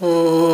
Oh.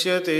गच्छते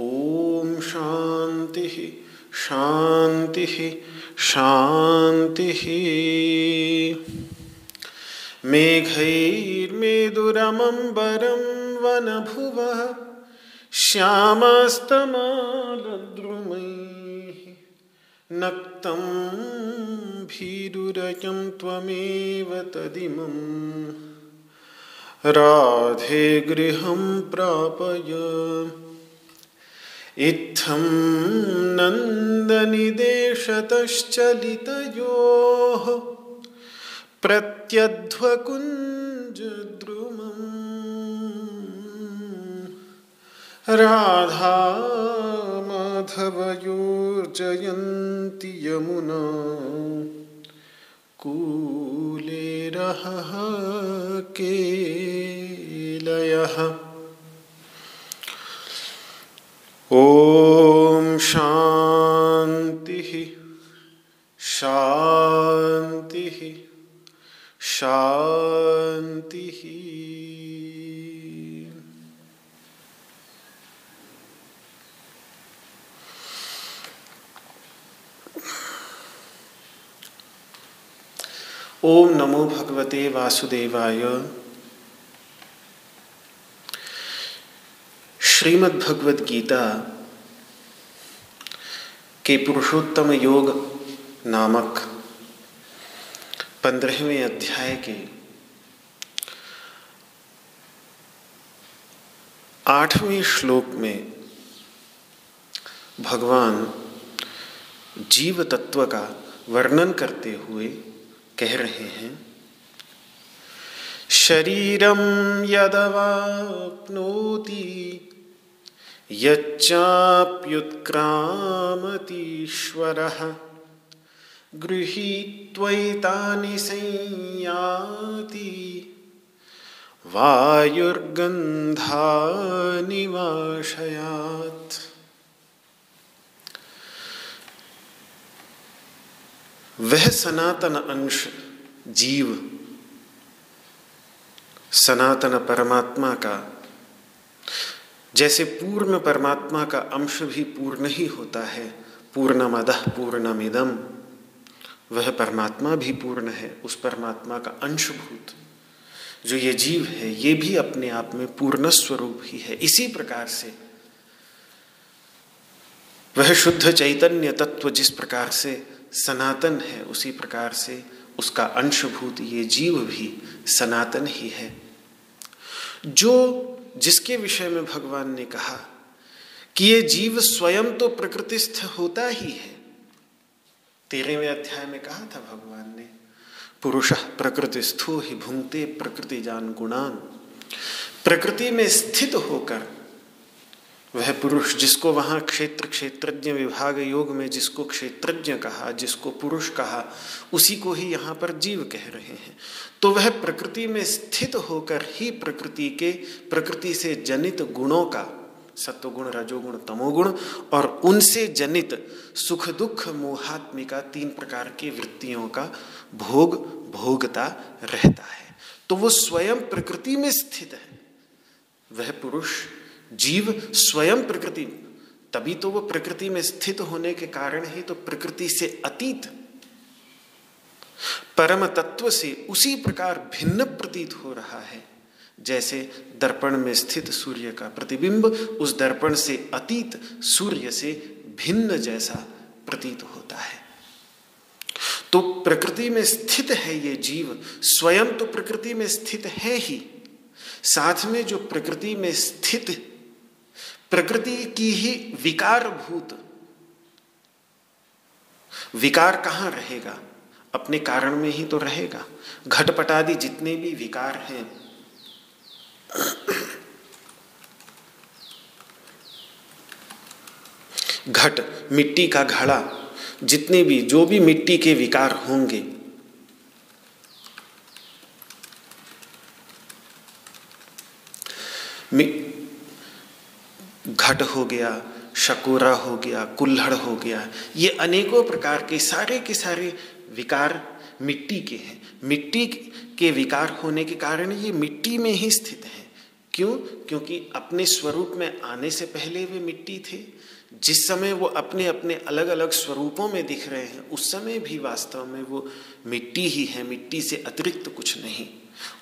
Om Shanti शांति शांति मेघैर्मेदुरमम्बरं वनभुवः श्यामास्तमालद्रुमैः नक्तं भीरुरयं त्वमेव तदिमम् राधे गृहं प्रापय। इत्थं नन्दनिदेशतश्चलितयोः प्रत्यध्वकुञ्जद्रुमम्। राधा माधवयोर्जयन्ति यमुना। कूले रहः केलयः। ओम शांति शांति शांति। ओम नमो भगवते वासुदेवाय। श्रीमद् भगवद गीता के पुरुषोत्तम योग नामक पंद्रहवें अध्याय के आठवें श्लोक में भगवान जीव तत्व का वर्णन करते हुए कह रहे हैं शरीरम यदवाप्नोति यच्चाप्युत्क्रामतीश्वरः गृहीत्वैतानि संयाति वायुर्गन्धानिवाशयात् वह सनातन अंश जीव सनातन परमात्मा का जैसे पूर्ण परमात्मा का अंश भी पूर्ण ही होता है, पूर्णमद पूर्णमिदम। वह परमात्मा भी पूर्ण है, उस परमात्मा का अंशभूत। जो ये जीव है, ये भी अपने आप में पूर्ण स्वरूप ही है, इसी प्रकार से। वह शुद्ध चैतन्य तत्व जिस प्रकार से सनातन है, उसी प्रकार से उसका अंशभूत ये जीव भी सनातन ही है। जो जिसके विषय में भगवान ने कहा कि ये जीव स्वयं तो प्रकृतिस्थ होता ही है। तेरहवें अध्याय में कहा था भगवान ने, पुरुष प्रकृतिस्थो ही भूंगते प्रकृति जान गुणान। प्रकृति में स्थित होकर वह पुरुष जिसको वहाँ क्षेत्र क्षेत्रज्ञ विभाग योग में जिसको क्षेत्रज्ञ कहा, जिसको पुरुष कहा, उसी को ही यहाँ पर जीव कह रहे हैं। तो वह प्रकृति में स्थित होकर ही प्रकृति के, प्रकृति से जनित गुणों का, सत्वगुण, रजोगुण, तमोगुण और उनसे जनित सुख दुख, मोहात्मिका तीन प्रकार की वृत्तियों का भोग, भोगता रहता है। तो वो स्वयं प्रकृति में स्थित है। वह पुरुष जीव स्वयं प्रकृति तभी तो वो प्रकृति में स्थित होने के कारण ही तो प्रकृति से अतीत। परम तत्व से उसी प्रकार भिन्न प्रतीत हो रहा है। जैसे दर्पण में स्थित सूर्य का प्रतिबिंब, उस दर्पण से अतीत सूर्य से भिन्न जैसा प्रतीत होता है। तो प्रकृति में स्थित है ये जीव, स्वयं तो प्रकृति में स्थित है ही। साथ में जो प्रकृति में स्थित प्रकृति की ही विकार भूत विकार कहाँ रहेगा? अपने कारण में ही तो रहेगा। घटपटादि जितने भी विकार हैं। घट, मिट्टी का घड़ा, जितने भी, जो भी मिट्टी के विकार होंगे। घट हो गया, शकोरा हो गया, कुल्हड़ हो गया। ये अनेकों प्रकार के सारे के सारे विकार मिट्टी के हैं। मिट्टी के विकार होने के कारण ये मिट्टी में ही स्थित है। क्यों? क्योंकि अपने स्वरूप में आने से पहले वे मिट्टी थे। जिस समय वो अपने अपने अलग अलग स्वरूपों में दिख रहे हैं, उस समय भी वास्तव में वो मिट्टी ही है। मिट्टी से अतिरिक्त कुछ नहीं।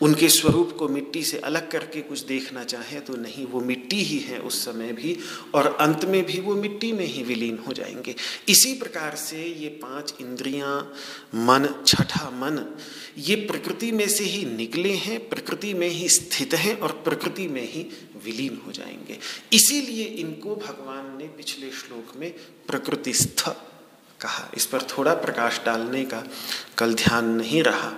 उनके स्वरूप को मिट्टी से अलग करके कुछ देखना चाहें तो नहीं, वो मिट्टी ही है उस समय भी, और अंत में भी वो मिट्टी में ही विलीन हो जाएँगे। इसी प्रकार से ये पाँच इंद्रियाँ, मन, छठा मन, ये प्रकृति में से ही निकले हैं, प्रकृति में ही स्थित हैं और प्रकृति में ही विलीन हो जाएँगे। इसीलिए इनको भगवान ने पिछले श्लोक में प्रकृतिस्थ कहा। इस पर थोड़ा प्रकाश डालने का कल ध्यान नहीं रहा।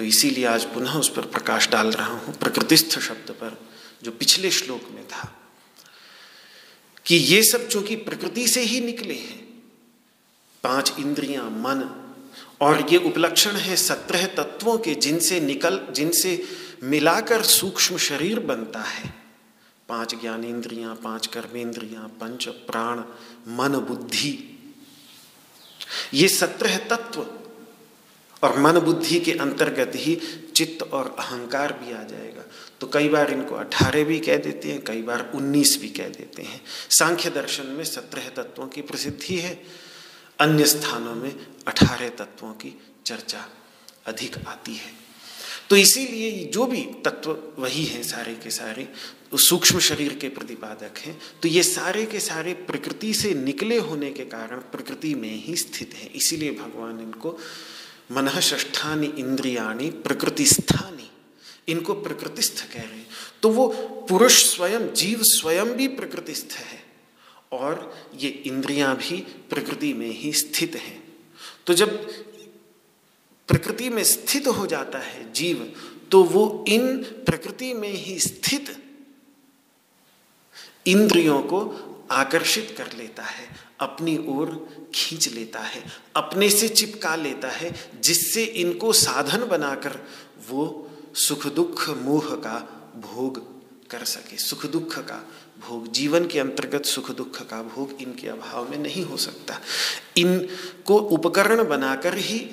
तो इसीलिए आज पुनः उस पर प्रकाश डाल रहा हूँ, प्रकृतिस्थ शब्द पर, जो पिछले श्लोक में था, कि ये सब चूँकि प्रकृति से ही निकले हैं, पाँच इंद्रियाँ, मन, और ये उपलक्षण है सत्रह तत्वों के जिनसे निकल, जिनसे मिलाकर सूक्ष्म शरीर बनता है। पाँच ज्ञानेन्द्रियाँ पाँच कर्मेंद्रियाँ, पंच प्राण, मन, बुद्धि, ये सत्रह तत्व और मन बुद्धि के अंतर्गत ही चित्त और अहंकार भी आ जाएगा। तो कई बार इनको अठारह भी कह देते हैं, कई बार उन्नीस भी कह देते हैं। सांख्य दर्शन में सत्रह तत्वों की प्रसिद्धि है। अन्य स्थानों में अठारह तत्वों की चर्चा अधिक आती है। तो इसीलिए जो भी तत्व वही हैं सारे के सारे सूक्ष्म शरीर के प्रतिपादक हैं। तो ये सारे के सारे प्रकृति से निकले होने के कारण प्रकृति में ही स्थित हैं। इसीलिए भगवान इनको मन ष्ठानी इंद्रियाणी, प्रकृतिस्थानी, इनको प्रकृतिस्थ कह रहे हैं। तो वो पुरुष स्वयं, जीव स्वयं भी प्रकृतिस्थ है और ये इंद्रियाँ भी प्रकृति में ही स्थित हैं। तो जब प्रकृति में स्थित हो जाता है जीव तो वो इन प्रकृति में ही स्थित इंद्रियों को आकर्षित कर लेता है। अपनी ओर खींच लेता है, अपने से चिपका लेता है, जिससे इनको साधन बनाकर वो सुख दुख मोह का भोग कर सके। सुख दुख का भोग, जीवन के अंतर्गत सुख दुख का भोग इनके अभाव में नहीं हो सकता। इनको उपकरण बनाकर ही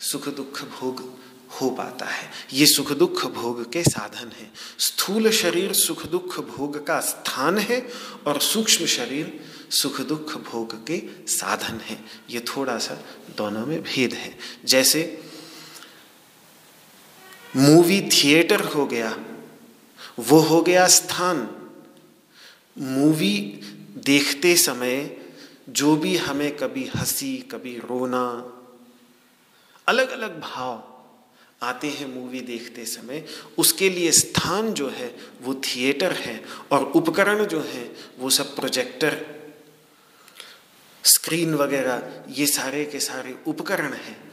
सुख दुख भोग हो पाता है। ये सुख दुख भोग के साधन है। स्थूल शरीर सुख दुख भोग का स्थान है और सूक्ष्म शरीर सुख दुख भोग के साधन है। ये थोड़ा सा दोनों में भेद है। जैसे मूवी थिएटर हो गया, वो हो गया स्थान। मूवी देखते समय जो भी हमें कभी हँसी, कभी रोना अलग अलग भाव आते हैं मूवी देखते समय, उसके लिए स्थान जो है वो थिएटर है और उपकरण जो है वो सब प्रोजेक्टर स्क्रीन वगैरह, ये सारे के सारे उपकरण हैं।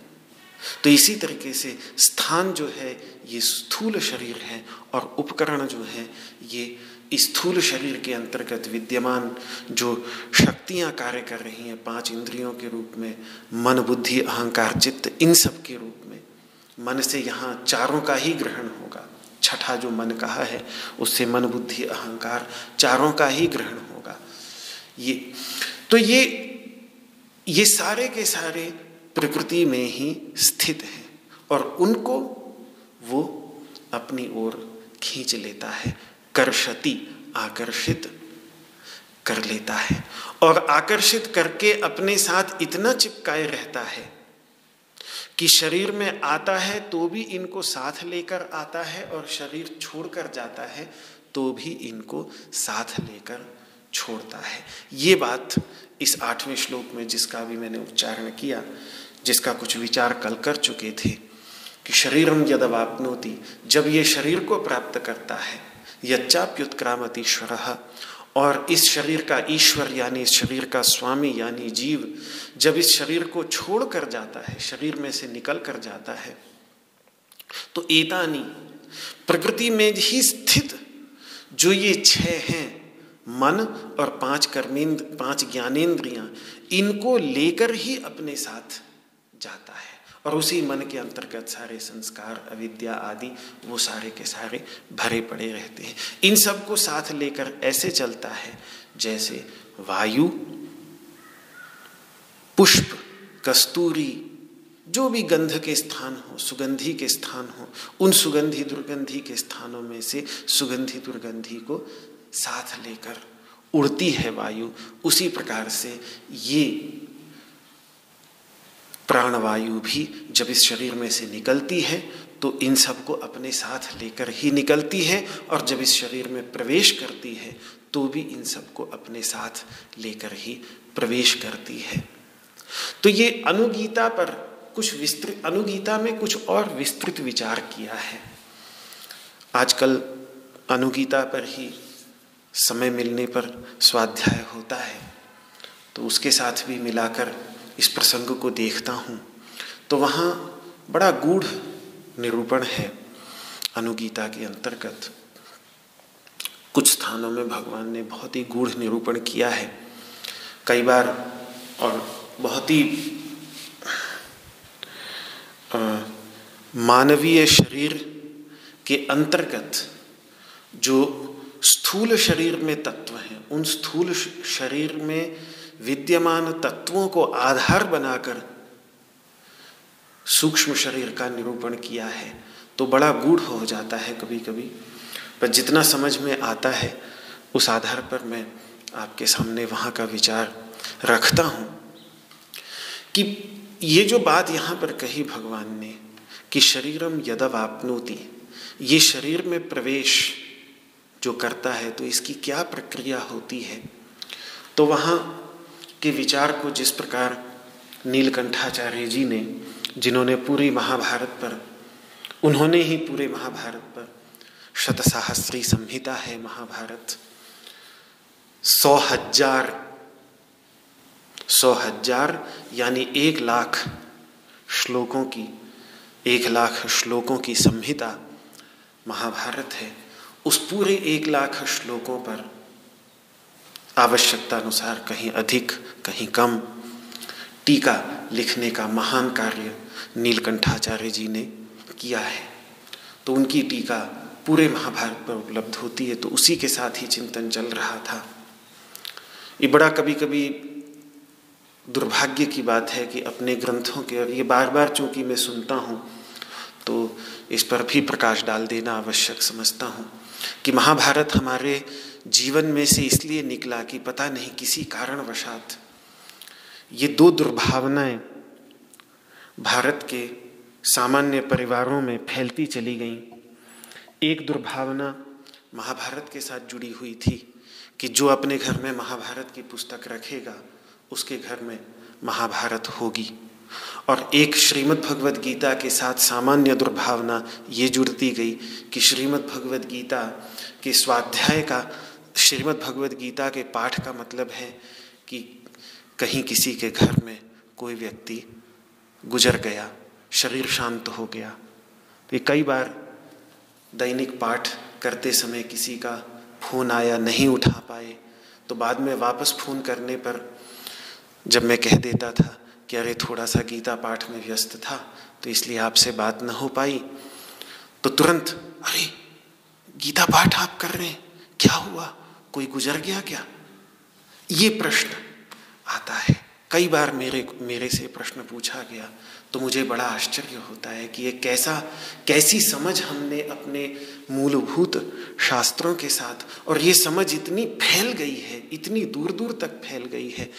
तो इसी तरीके से स्थान जो है, ये स्थूल शरीर है और उपकरण जो है, ये स्थूल शरीर के अंतर्गत विद्यमान जो शक्तियाँ कार्य कर रही हैं, पाँच इंद्रियों के रूप में, मन, बुद्धि, अहंकार, चित्त, इन सब के रूप में, मन से यहाँ चारों का ही ग्रहण होगा। छठा जो मन कहा है, उससे मन, बुद्धि, अहंकार चारों का ही ग्रहण होगा। ये तो ये ये सारे के सारे प्रकृति में ही स्थित हैं और उनको वो अपनी ओर खींच लेता है, कर्षति आकर्षित कर लेता है और आकर्षित करके अपने साथ इतना चिपकाए रहता है कि शरीर में आता है तो भी इनको साथ लेकर आता है और शरीर छोड़कर जाता है तो भी इनको साथ लेकर छोड़ता है। ये बात इस आठवें श्लोक में जिसका भी मैंने उच्चारण किया, जिसका कुछ विचार कल कर चुके थे, कि शरीरम यदवापनोति, जब ये शरीर को प्राप्त करता है यच्चाप्युत्क्रामत ईश्वर और इस शरीर का ईश्वर यानी इस शरीर का स्वामी यानी जीव, जब इस शरीर को छोड़ कर जाता है, शरीर में से निकल कर जाता है तो एतानी प्रकृति में ही स्थित जो ये छह हैं मन और पाँच कर्मेंद्र पाँच ज्ञानेन्द्रियाँ इनको लेकर ही अपने साथ जाता है। और उसी मन के अंतर्गत सारे संस्कार, अविद्या आदि, वो सारे के सारे भरे पड़े रहते हैं। इन सबको साथ लेकर ऐसे चलता है जैसे वायु, पुष्प, कस्तूरी, जो भी गंध के स्थान हो, सुगंधी के स्थान हो, उन सुगंधी दुर्गंधी के स्थानों में से सुगंधी दुर्गंधी को साथ लेकर उड़ती है वायु। उसी प्रकार से ये प्राणवायु भी जब इस शरीर में से निकलती है तो इन सबको अपने साथ लेकर ही निकलती है, और जब इस शरीर में प्रवेश करती है तो भी इन सबको अपने साथ लेकर ही प्रवेश करती है। तो ये अनुगीता पर कुछ विस्तृत, अनुगीता में कुछ और विस्तृत विचार किया है। आजकल अनुगीता पर ही समय मिलने पर स्वाध्याय होता है। तो उसके साथ भी मिलाकर इस प्रसंग को देखता हूँ। तो वहाँ बड़ा गूढ़ निरूपण है अनुगीता के अंतर्गत। कुछ स्थानों में भगवान ने बहुत ही गूढ़ निरूपण किया है। कई बार और बहुत ही मानवीय शरीर के अंतर्गत जो स्थूल शरीर में तत्व हैं। उन स्थूल शरीर में विद्यमान तत्वों को आधार बनाकर सूक्ष्म शरीर का निरूपण किया है तो बड़ा गूढ़ हो जाता है कभी कभी पर जितना समझ में आता है, उस आधार पर मैं आपके सामने वहाँ का विचार रखता हूँ कि ये जो बात यहाँ पर कही भगवान ने कि शरीरम यदव आपनोति ये शरीर में प्रवेश जो करता है तो इसकी क्या प्रक्रिया होती है? तो वहाँ के विचार को जिस प्रकार नीलकंठाचार्य जी ने, जिन्होंने पूरी महाभारत पर, उन्होंने ही पूरे महाभारत पर शतसाहस्री संहिता है महाभारत, सौ हज़ार सौ हज़ार यानी एक लाख श्लोकों की, एक लाख श्लोकों की संहिता महाभारत है। उस पूरे एक लाख श्लोकों पर आवश्यकता अनुसार कहीं अधिक, कहीं कम टीका लिखने का महान कार्य नीलकंठाचार्य जी ने किया है। तो उनकी टीका पूरे महाभारत पर उपलब्ध होती है तो उसी के साथ ही चिंतन चल रहा था। ये बड़ा कभी कभी दुर्भाग्य की बात है कि अपने ग्रंथों के, और ये बार बार चूँकि मैं सुनता हूँ तो इस पर भी प्रकाश डाल देना आवश्यक समझता हूँ। कि महाभारत हमारे जीवन में से इसलिए निकला कि पता नहीं किसी कारणवशात ये दो दुर्भावनाएँ भारत के सामान्य परिवारों में फैलती चली गईं। एक दुर्भावना महाभारत के साथ जुड़ी हुई थी कि जो अपने घर में महाभारत की पुस्तक रखेगा, उसके घर में महाभारत होगी। और एक श्रीमद् भगवद गीता के साथ सामान्य दुर्भावना ये जुड़ती गई कि श्रीमद् भगवद गीता के स्वाध्याय का, श्रीमद् भगवद गीता के पाठ का मतलब है कि कहीं किसी के घर में कोई व्यक्ति गुजर गया, शरीर शांत हो गया। तो ये कई बार दैनिक पाठ करते समय किसी का फ़ोन आया, नहीं उठा पाए तो बाद में वापस फ़ोन करने पर जब मैं कह देता था कि अरे थोड़ा सा गीता पाठ में व्यस्त था तो इसलिए आपसे बात न हो पाई। तो तुरंत, अरे, गीता पाठ आप कर रहे हैं, क्या हुआ? कोई गुजर गया क्या? ये प्रश्न आता है। कई बार मेरे मेरे से प्रश्न पूछा गया तो मुझे बड़ा आश्चर्य होता है कि ये कैसा, कैसी समझ हमने अपने मूलभूत शास्त्रों के साथ, और ये समझ इतनी फैल गई है, इतनी दूर दूर तक फैल गई है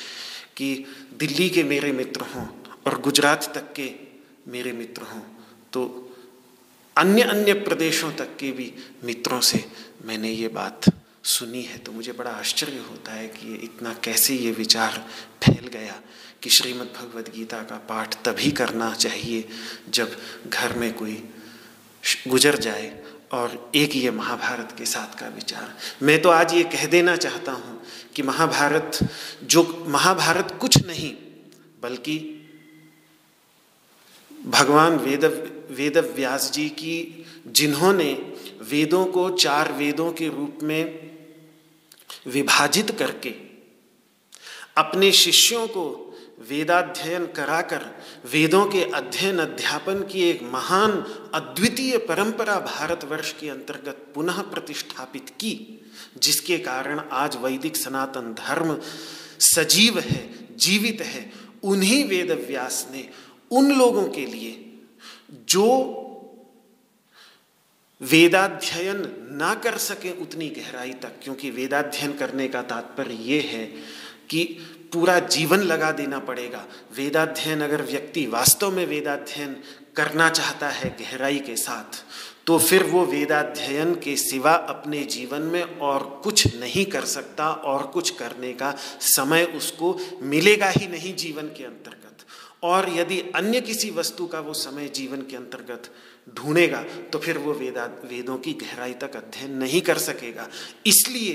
कि दिल्ली के मेरे मित्र हों और गुजरात तक के मेरे मित्र हों। तो अन्य अन्य प्रदेशों तक के भी मित्रों से मैंने ये बात सुनी है। तो मुझे बड़ा आश्चर्य होता है कि इतना कैसे ये विचार फैल गया कि श्रीमद् भगवद गीता का पाठ तभी करना चाहिए जब घर में कोई गुजर जाए और एक ये महाभारत के साथ का विचार। मैं तो आज ये कह देना चाहता हूँ कि महाभारत, जो महाभारत कुछ नहीं, बल्कि भगवान वेद वेद व्यास जी की, जिन्होंने वेदों को चार वेदों के रूप में विभाजित करके अपने शिष्यों को वेदाध्ययन कराकर वेदों के अध्ययन अध्यापन की एक महान अद्वितीय परंपरा भारतवर्ष के अंतर्गत पुनः प्रतिष्ठापित की, जिसके कारण आज वैदिक सनातन धर्म सजीव है, जीवित है। उन्हीं वेद व्यास ने उन लोगों के लिए जो वेदाध्ययन ना कर सके उतनी गहराई तक, क्योंकि वेदाध्ययन करने का तात्पर्य ये है कि पूरा जीवन लगा देना पड़ेगा। वेदाध्ययन अगर व्यक्ति वास्तव में वेदाध्ययन करना चाहता है गहराई के साथ तो फिर वो वेदाध्ययन के सिवा अपने जीवन में और कुछ नहीं कर सकता और कुछ करने का समय उसको मिलेगा ही नहीं जीवन के अंतर्गत। और यदि अन्य किसी वस्तु का वो समय जीवन के अंतर्गत ढूंढेगा तो फिर वो वेदा, वेदों की गहराई तक अध्ययन नहीं कर सकेगा। इसलिए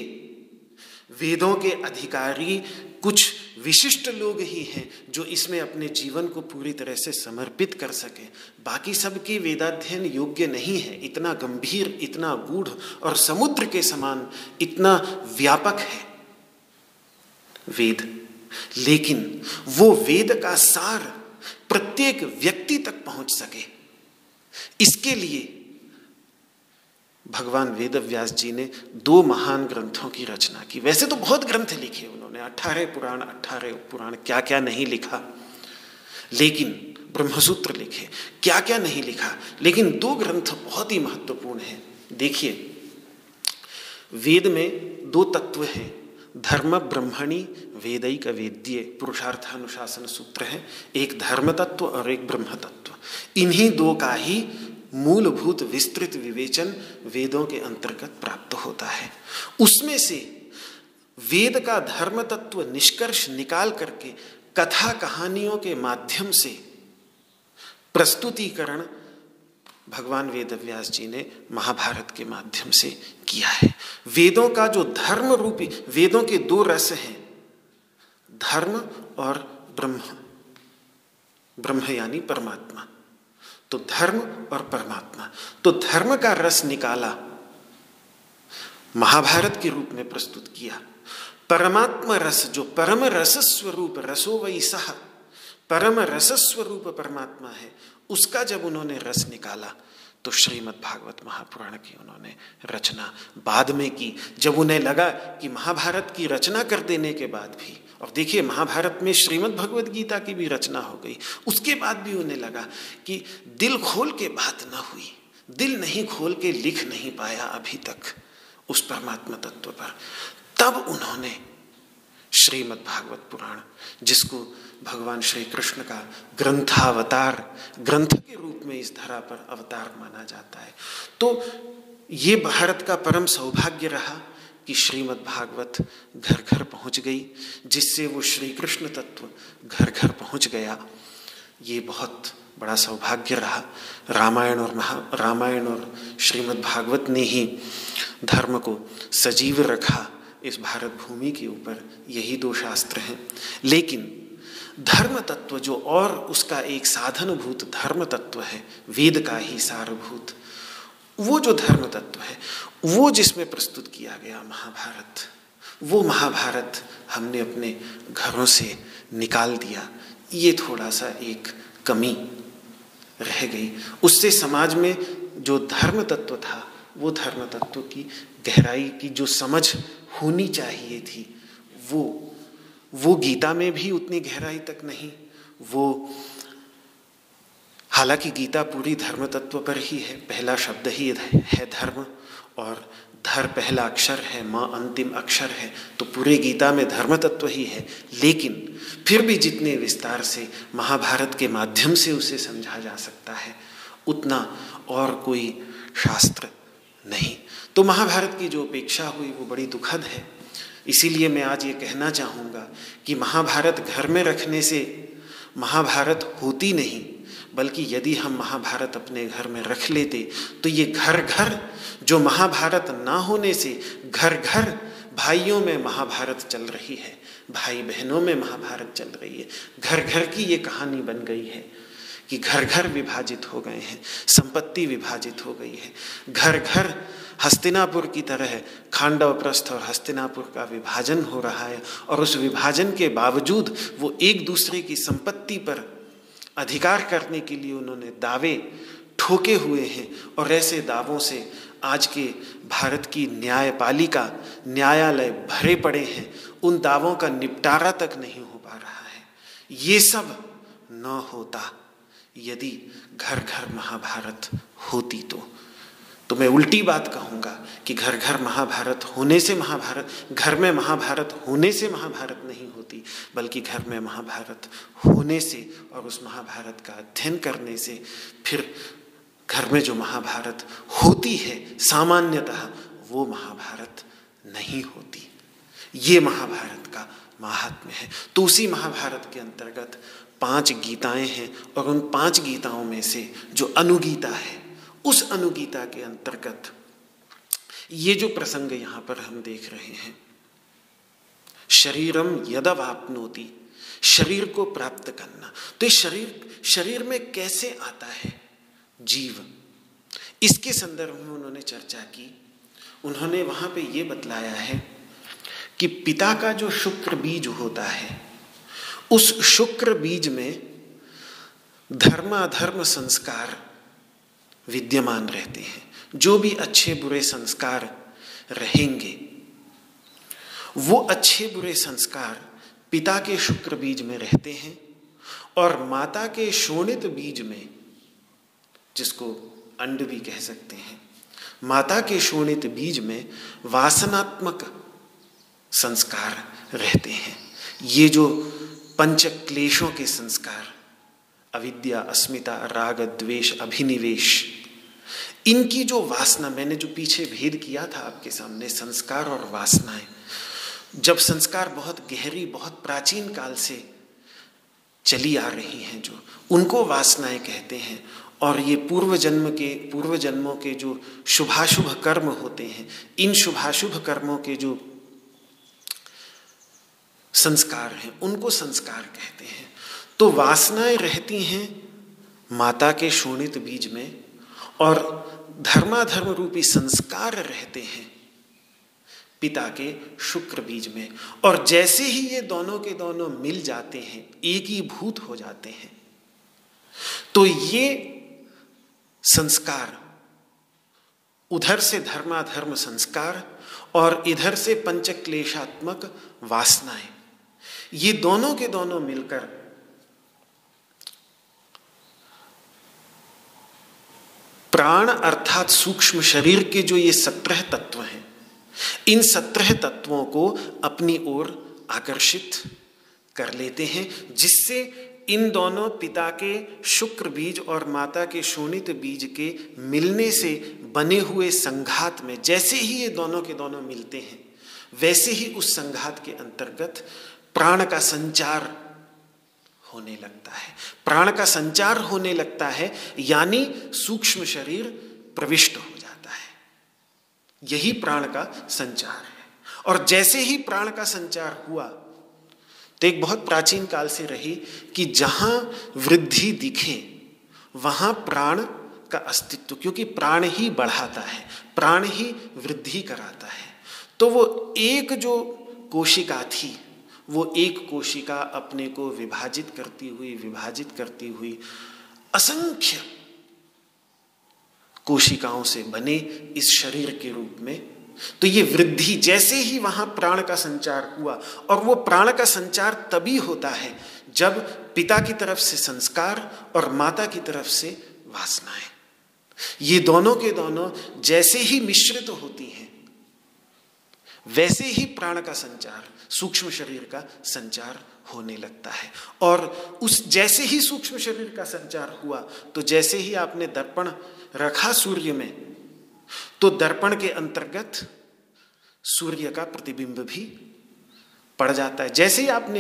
वेदों के अधिकारी कुछ विशिष्ट लोग ही हैं जो इसमें अपने जीवन को पूरी तरह से समर्पित कर सके। बाकी सबके वेदाध्ययन योग्य नहीं है। इतना गंभीर, इतना गूढ़ और समुद्र के समान इतना व्यापक है। वेद। लेकिन वो वेद का सार प्रत्येक व्यक्ति तक पहुँच सके। इसके लिए भगवान वेद व्यास जी ने दो महान ग्रंथों की रचना की। वैसे तो बहुत ग्रंथ लिखे उन्होंने। अठारह पुराण अठारह पुराण क्या क्या नहीं लिखा? लेकिन ब्रह्मसूत्र लिखे। क्या क्या नहीं लिखा? लेकिन दो ग्रंथ बहुत ही महत्वपूर्ण हैं। देखिए, वेद में दो तत्व हैं। धर्म ब्रह्मणी वेदिक वेद्य, पुरुषार्थानुशासन सूत्र है। एक धर्म तत्व और एक ब्रह्म तत्व इन्हीं दो का ही मूलभूत विस्तृत विवेचन वेदों के अंतर्गत प्राप्त होता है। उसमें से वेद का धर्म तत्व निष्कर्ष निकाल करके कथा कहानियों के माध्यम से प्रस्तुतिकरण भगवान वेद व्यास जी ने महाभारत के माध्यम से किया है। वेदों का जो धर्म रूपी वेदों के दो रस हैं, धर्म और ब्रह्म। ब्रह्म यानी परमात्मा। तो धर्म और परमात्मा। तो धर्म का रस निकाला, महाभारत के रूप में प्रस्तुत किया। परमात्मा रस, जो परम रस स्वरूप रसो वही सह, परम रस स्वरूप परमात्मा है, उसका जब उन्होंने रस निकाला तो श्रीमद् भागवत महापुराण की उन्होंने रचना बाद में की। जब उन्हें लगा कि महाभारत की रचना कर देने के बाद भी और देखिए महाभारत में श्रीमद् भगवद गीता की भी रचना हो गई, उसके बाद भी उन्हें लगा कि दिल खोल के बात ना हुई, दिल नहीं खोल के लिख नहीं पाया अभी तक उस परमात्मा तत्व पर। तब उन्होंने श्रीमद् भागवत पुराण, जिसको भगवान श्री कृष्ण का ग्रंथावतार, ग्रंथ के रूप में इस धरा पर अवतार माना जाता है। तो ये भारत का परम सौभाग्य रहा कि श्रीमद् भागवत घर घर पहुँच गई, जिससे वो श्री कृष्ण तत्व घर घर पहुँच गया। ये बहुत बड़ा सौभाग्य रहा। रामायण और महा, रामायण और श्रीमद् भागवत ने ही धर्म को सजीव रखा। इस भारत भूमि के ऊपर यही दो शास्त्र हैं। लेकिन धर्म तत्व जो और उसका एक साधनभूत धर्म तत्व है, वेद का ही सारभूत, वो जो धर्म तत्व है, वो जिसमें प्रस्तुत किया गया महाभारत, वो महाभारत हमने अपने घरों से निकाल दिया। ये थोड़ा सा एक कमी रह गई। उससे समाज में जो धर्म तत्व था, वो धर्म तत्व की गहराई की जो समझ होनी चाहिए थी। वो वो गीता में भी उतनी गहराई तक नहीं, वो, हालाँकि गीता पूरी धर्म तत्व पर ही है, पहला शब्द ही है धर्म, और धर पहला अक्षर है, माँ अंतिम अक्षर है तो पूरे गीता में धर्म तत्व ही है। लेकिन फिर भी जितने विस्तार से महाभारत के माध्यम से उसे समझा जा सकता है, उतना और कोई शास्त्र नहीं। तो महाभारत की जो अपेक्षा हुई वो बड़ी दुखद है। इसीलिए मैं आज ये कहना चाहूँगा कि महाभारत घर में रखने से महाभारत होती नहीं, बल्कि यदि हम महाभारत अपने घर में रख लेते तो ये घर घर जो महाभारत ना होने से घर घर भाइयों में महाभारत चल रही है भाई बहनों में महाभारत चल रही है। घर घर की ये कहानी बन गई है कि घर घर विभाजित हो गए हैं, संपत्ति विभाजित हो गई है। घर घर हस्तिनापुर की तरह खांडव प्रस्थ और हस्तिनापुर का विभाजन हो रहा है और उस विभाजन के बावजूद वो एक दूसरे की संपत्ति पर अधिकार करने के लिए उन्होंने दावे ठोके हुए हैं और ऐसे दावों से आज के भारत की न्यायपालिका, न्यायालय भरे पड़े हैं। उन दावों का निपटारा तक नहीं हो पा रहा है। ये सब न होता। यदि घर घर महाभारत होती तो। तो मैं उल्टी बात कहूँगा कि घर घर महाभारत होने से महाभारत, घर में महाभारत होने से महाभारत नहीं होती, बल्कि घर में महाभारत होने से और उस महाभारत का अध्ययन करने से फिर घर में जो महाभारत होती है, सामान्यतः वो महाभारत नहीं होती। ये महाभारत का महात्म्य है। तो उसी महाभारत के अंतर्गत पाँच गीताएँ हैं और उन पाँच गीताओं में से जो अनुगीता है उस अनुगीता के अंतर्गत ये जो प्रसंग यहाँ पर हम देख रहे हैं, शरीरम यदवापनोति, शरीर को प्राप्त करना। तो इस शरीर शरीर में कैसे आता है? जीव। इसके संदर्भ में उन्होंने चर्चा की। उन्होंने वहाँ पे ये बतलाया है कि पिता का जो शुक्र बीज होता है, उस शुक्र बीज में धर्माधर्म संस्कार विद्यमान रहते हैं। जो भी अच्छे बुरे संस्कार रहेंगे, वो अच्छे बुरे संस्कार पिता के शुक्र बीज में रहते हैं और माता के शोणित बीज में, जिसको अंड भी कह सकते हैं, माता के शोणित बीज में वासनात्मक संस्कार रहते हैं। ये जो पंच क्लेशों के संस्कार अविद्या, अस्मिता, राग, द्वेष, अभिनिवेश। इनकी जो वासना मैंने जो पीछे भेद किया था आपके सामने, संस्कार और वासनाएँ, जब संस्कार बहुत गहरी, बहुत प्राचीन काल से चली आ रही हैं जो, उनको वासनाएँ कहते हैं और ये पूर्व जन्म के पूर्व जन्मों के जो शुभाशुभ कर्म होते हैं, इन शुभाशुभ कर्मों के जो संस्कार हैं, उनको संस्कार कहते हैं। तो वासनाएँ रहती हैं माता के शोणित बीज में और धर्माधर्म रूपी संस्कार रहते हैं पिता के शुक्र बीज में। और जैसे ही ये दोनों के दोनों मिल जाते हैं, एक ही भूत हो जाते हैं तो ये संस्कार, उधर से धर्माधर्म संस्कार और इधर से पंचक्लेशात्मक वासनाएँ, ये दोनों के दोनों मिलकर प्राण अर्थात सूक्ष्म शरीर के जो ये सत्रह तत्व हैं, इन सत्रह तत्वों को अपनी ओर आकर्षित कर लेते हैं, जिससे इन दोनों पिता के शुक्र बीज और माता के शोणित बीज के मिलने से बने हुए संघात में, जैसे ही ये दोनों के दोनों मिलते हैं, वैसे ही उस संघात के अंतर्गत प्राण का संचार होने लगता है। प्राण का संचार होने लगता है, यानी सूक्ष्म शरीर प्रविष्ट हो जाता है। यही प्राण का संचार है। और जैसे ही प्राण का संचार हुआ तो एक बहुत प्राचीन काल से रही कि जहाँ वृद्धि दिखे, वहाँ प्राण का अस्तित्व, क्योंकि प्राण ही बढ़ाता है, प्राण ही वृद्धि कराता है। तो वो एक जो कोशिका थी वो एक कोशिका अपने को विभाजित करती हुई, विभाजित करती हुई असंख्य कोशिकाओं से बने इस शरीर के रूप में। तो ये वृद्धि जैसे ही वहाँ प्राण का संचार हुआ, और वो प्राण का संचार तभी होता है जब पिता की तरफ़ से संस्कार और माता की तरफ़ से वासनाएँ। ये दोनों के दोनों जैसे ही मिश्रित तो होती हैं वैसे ही प्राण का संचार, सूक्ष्म शरीर का संचार होने लगता है। और उस जैसे ही सूक्ष्म शरीर का संचार हुआ तो जैसे ही आपने दर्पण रखा सूर्य में तो दर्पण के अंतर्गत सूर्य का प्रतिबिंब भी पड़ जाता है। जैसे ही आपने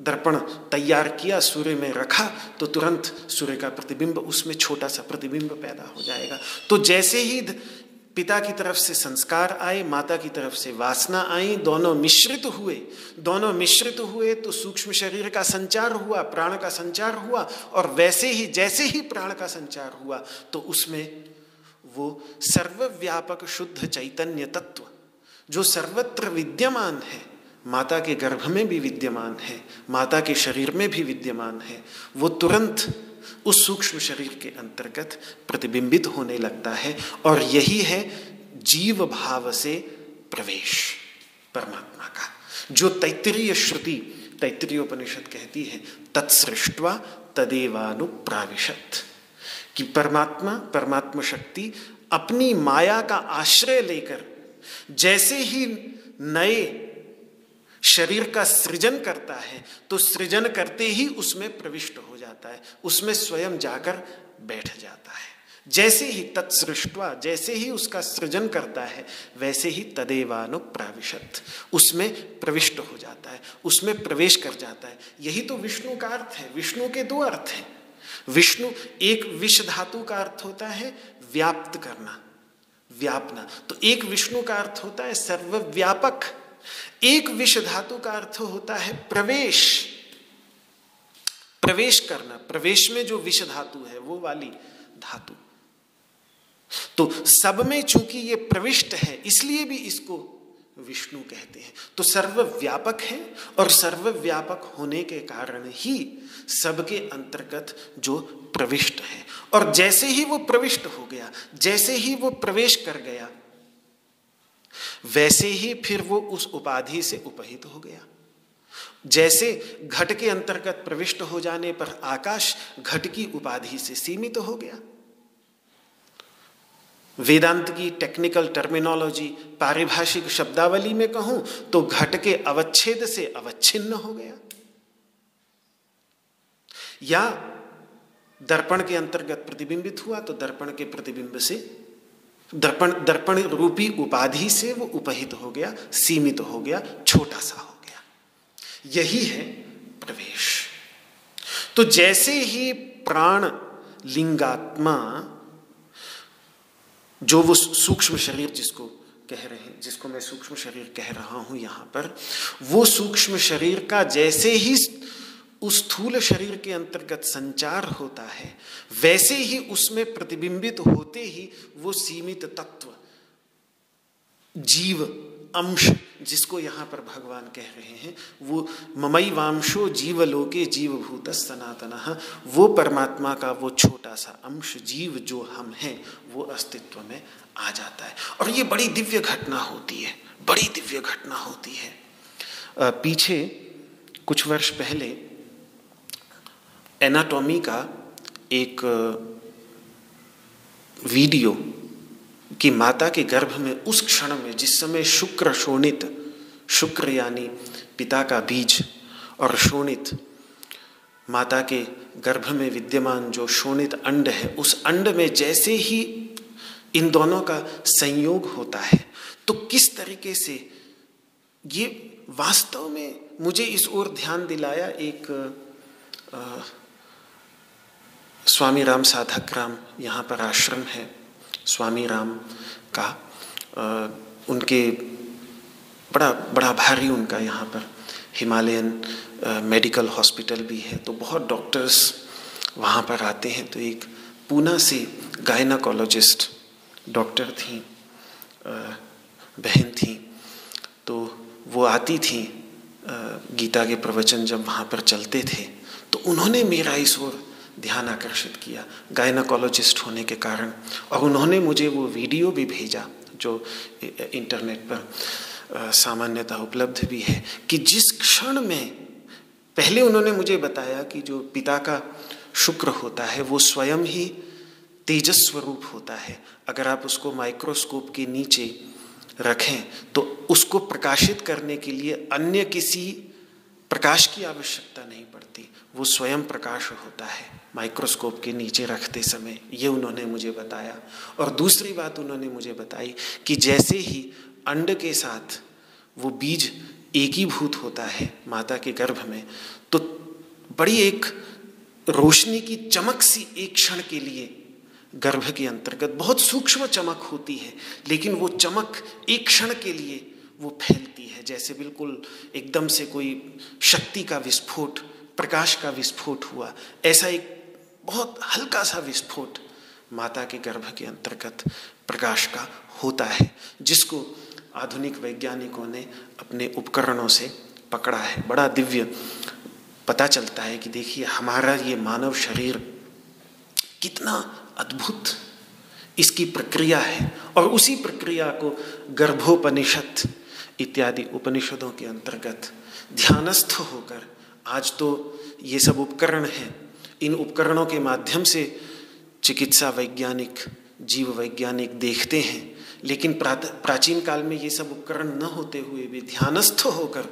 दर्पण तैयार किया, सूर्य में रखा तो तुरंत सूर्य का प्रतिबिंब, उसमें छोटा सा प्रतिबिंब पैदा हो जाएगा। तो जैसे ही पिता की तरफ़ से संस्कार आए, माता की तरफ़ से वासना आई, दोनों मिश्रित हुए। दोनों मिश्रित हुए तो सूक्ष्म शरीर का संचार हुआ, प्राण का संचार हुआ और वैसे ही, जैसे ही प्राण का संचार हुआ तो उसमें वो सर्वव्यापक शुद्ध चैतन्य तत्व, जो सर्वत्र विद्यमान है, माता के गर्भ में भी विद्यमान है, माता के शरीर में भी विद्यमान है, वो तुरंत उस सूक्ष्म शरीर के अंतर्गत प्रतिबिंबित होने लगता है और यही है जीव भाव से प्रवेश, परमात्मा का। जो तैतरीय श्रुति, तैतरीयोपनिषद कहती है, तत्सृष्टवा तदेवानुप्राविशत। कि परमात्मा परमात्मा शक्ति अपनी माया का आश्रय लेकर, जैसे ही नए शरीर का सृजन करता है तो सृजन करते ही उसमें प्रविष्ट हो जाता है, उसमें स्वयं जाकर बैठ जाता है। जैसे ही तत्सृष्टवा, जैसे ही उसका सृजन करता है, वैसे ही तदेवानु प्राविशत। उसमें प्रविष्ट हो जाता है, उसमें प्रवेश कर जाता है। यही तो विष्णु का अर्थ है, विष्णु के दो अर्थ हैं। विष्णु एक विष धातु का अर्थ होता है, व्याप्त करना, व्यापना। तो एक विष्णु का अर्थ होता है सर्वव्यापक। एक विष धातु का अर्थ होता है प्रवेश। प्रवेश करना, प्रवेश में जो विष धातु है, वो वाली धातु। तो सब में चूँकि ये प्रविष्ट है, इसलिए भी इसको विष्णु कहते हैं। तो सर्वव्यापक है और सर्वव्यापक होने के कारण ही सबके अंतर्गत जो प्रविष्ट है। और जैसे ही वो प्रविष्ट हो गया, जैसे ही वो प्रवेश कर गया, वैसे ही फिर वो उस उपाधि से उपहित हो गया। जैसे घट के अंतर्गत प्रविष्ट हो जाने पर आकाश घट की उपाधि से सीमित तो हो गया। वेदांत की टेक्निकल टर्मिनोलॉजी पारिभाषिक शब्दावली में कहूँ तो घट के अवच्छेद से अवच्छिन्न हो गया। या दर्पण के अंतर्गत प्रतिबिंबित हुआ तो दर्पण के प्रतिबिंब से दर्पण दर्पण रूपी उपाधि से वो उपहित हो गया, सीमित हो गया, छोटा सा हो यही है प्रवेश। तो जैसे ही प्राण लिंगात्मा, जो वो सूक्ष्म शरीर जिसको कह रहे हैं, जिसको मैं सूक्ष्म शरीर कह रहा हूँ यहाँ पर, वो सूक्ष्म शरीर का जैसे ही उस स्थूल शरीर के अंतर्गत संचार होता है, वैसे ही उसमें प्रतिबिंबित होते ही वो सीमित तत्व, जीव अंश जिसको यहाँ पर भगवान कह रहे हैं, वो ममई वांशो जीवलोके जीवभूत सनातन, वो परमात्मा का वो छोटा सा अंश, जीव जो हम हैं, वो अस्तित्व में आ जाता है। और ये बड़ी दिव्य घटना होती है, बड़ी दिव्य घटना होती है। पीछे कुछ वर्ष पहले एनाटॉमी का एक वीडियो कि माता के गर्भ में उस क्षण में जिस समय शुक्र शोणित शुक्र यानी पिता का बीज और शोणित माता के गर्भ में विद्यमान जो शोणित अंड है उस अंड में जैसे ही इन दोनों का संयोग होता है तो किस तरीके से ये वास्तव में मुझे इस ओर ध्यान दिलाया एक आ, स्वामी राम साधक राम यहाँ पर आश्रम है। स्वामी राम का उनके बड़ा बड़ा भारी उनका यहाँ पर हिमालयन मेडिकल हॉस्पिटल भी है। तो बहुत डॉक्टर्स वहाँ पर आते हैं। तो एक पूना से गायनाकोलॉजिस्ट डॉक्टर थी बहन थी। तो वो आती थी गीता के प्रवचन जब वहाँ पर चलते थे तो उन्होंने मेरा इस ओर ध्यान आकर्षित किया। गायनाकोलॉजिस्ट होने के कारण। और उन्होंने मुझे वो वीडियो भी भेजा, जो इंटरनेट पर सामान्यतः उपलब्ध भी है, कि जिस क्षण में पहले उन्होंने मुझे बताया कि जो पिता का शुक्र होता है, वो स्वयं ही तेजस स्वरूप होता है। अगर आप उसको माइक्रोस्कोप के नीचे रखें तो उसको प्रकाशित करने के लिए अन्य किसी प्रकाश की आवश्यकता नहीं पड़ती। वो स्वयं प्रकाश होता है। माइक्रोस्कोप के नीचे रखते समय ये उन्होंने मुझे बताया। और दूसरी बात उन्होंने मुझे बताई कि जैसे ही अंड के साथ वो बीज एकीभूत होता है माता के गर्भ में तो बड़ी एक रोशनी की चमक सी एक क्षण के लिए गर्भ के अंतर्गत बहुत सूक्ष्म चमक होती है, लेकिन वो चमक एक क्षण के लिए वो फैलती है। जैसे बिल्कुल एकदम से कोई शक्ति का विस्फोट, प्रकाश का विस्फोट हुआ, ऐसा एक बहुत हल्का सा विस्फोट माता के गर्भ के अंतर्गत प्रकाश का होता है, जिसको आधुनिक वैज्ञानिकों ने अपने उपकरणों से पकड़ा है। बड़ा दिव्य पता चलता है कि देखिए, हमारा ये मानव शरीर कितना अद्भुत इसकी प्रक्रिया है और उसी प्रक्रिया को गर्भोपनिषद इत्यादि उपनिषदों के अंतर्गत ध्यानस्थ होकर आज तो ये सब उपकरण हैं। इन उपकरणों के माध्यम से चिकित्सा वैज्ञानिक, जीव वैज्ञानिक देखते हैं। लेकिन प्राचीन काल में ये सब उपकरण न होते हुए भी ध्यानस्थ होकर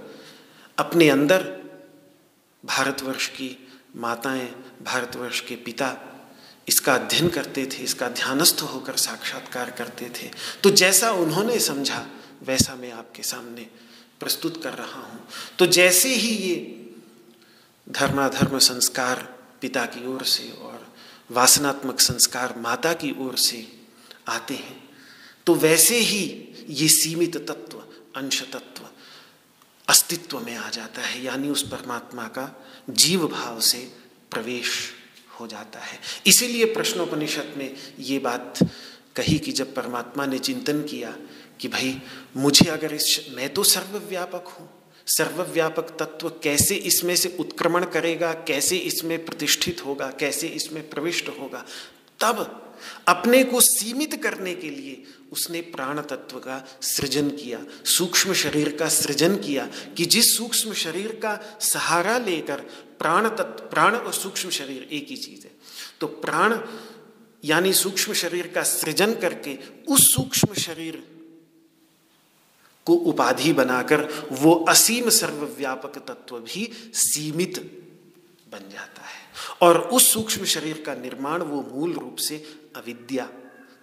अपने अंदर भारतवर्ष की माताएँ, भारतवर्ष के पिता इसका अध्ययन करते थे, इसका ध्यानस्थ होकर साक्षात्कार करते थे। तो जैसा उन्होंने समझा, वैसा मैं आपके सामने प्रस्तुत कर रहा हूँ। तो जैसे ही ये धर्माधर्म संस्कार पिता की ओर से और वासनात्मक संस्कार माता की ओर से आते हैं। तो वैसे ही ये सीमित तत्व अंश तत्व अस्तित्व में आ जाता है, यानी उस परमात्मा का जीव भाव से प्रवेश हो जाता है। इसीलिए प्रश्नोपनिषद में ये बात कही कि जब परमात्मा ने चिंतन किया कि भाई, मुझे अगर इस, मैं तो सर्वव्यापक हूँ सर्वव्यापक तत्व कैसे इसमें से उत्क्रमण करेगा, कैसे इसमें प्रतिष्ठित होगा, कैसे इसमें प्रविष्ट होगा, तब अपने को सीमित करने के लिए उसने प्राण तत्व का सृजन किया, सूक्ष्म शरीर का सृजन किया कि जिस सूक्ष्म शरीर का सहारा लेकर प्राण तत्व प्राण और सूक्ष्म शरीर एक ही चीज़ है। तो प्राण यानी सूक्ष्म शरीर का सृजन करके उस सूक्ष्म शरीर को उपाधि बनाकर वो असीम सर्वव्यापक तत्व भी सीमित बन जाता है। और उस सूक्ष्म शरीर का निर्माण वो मूल रूप से अविद्या,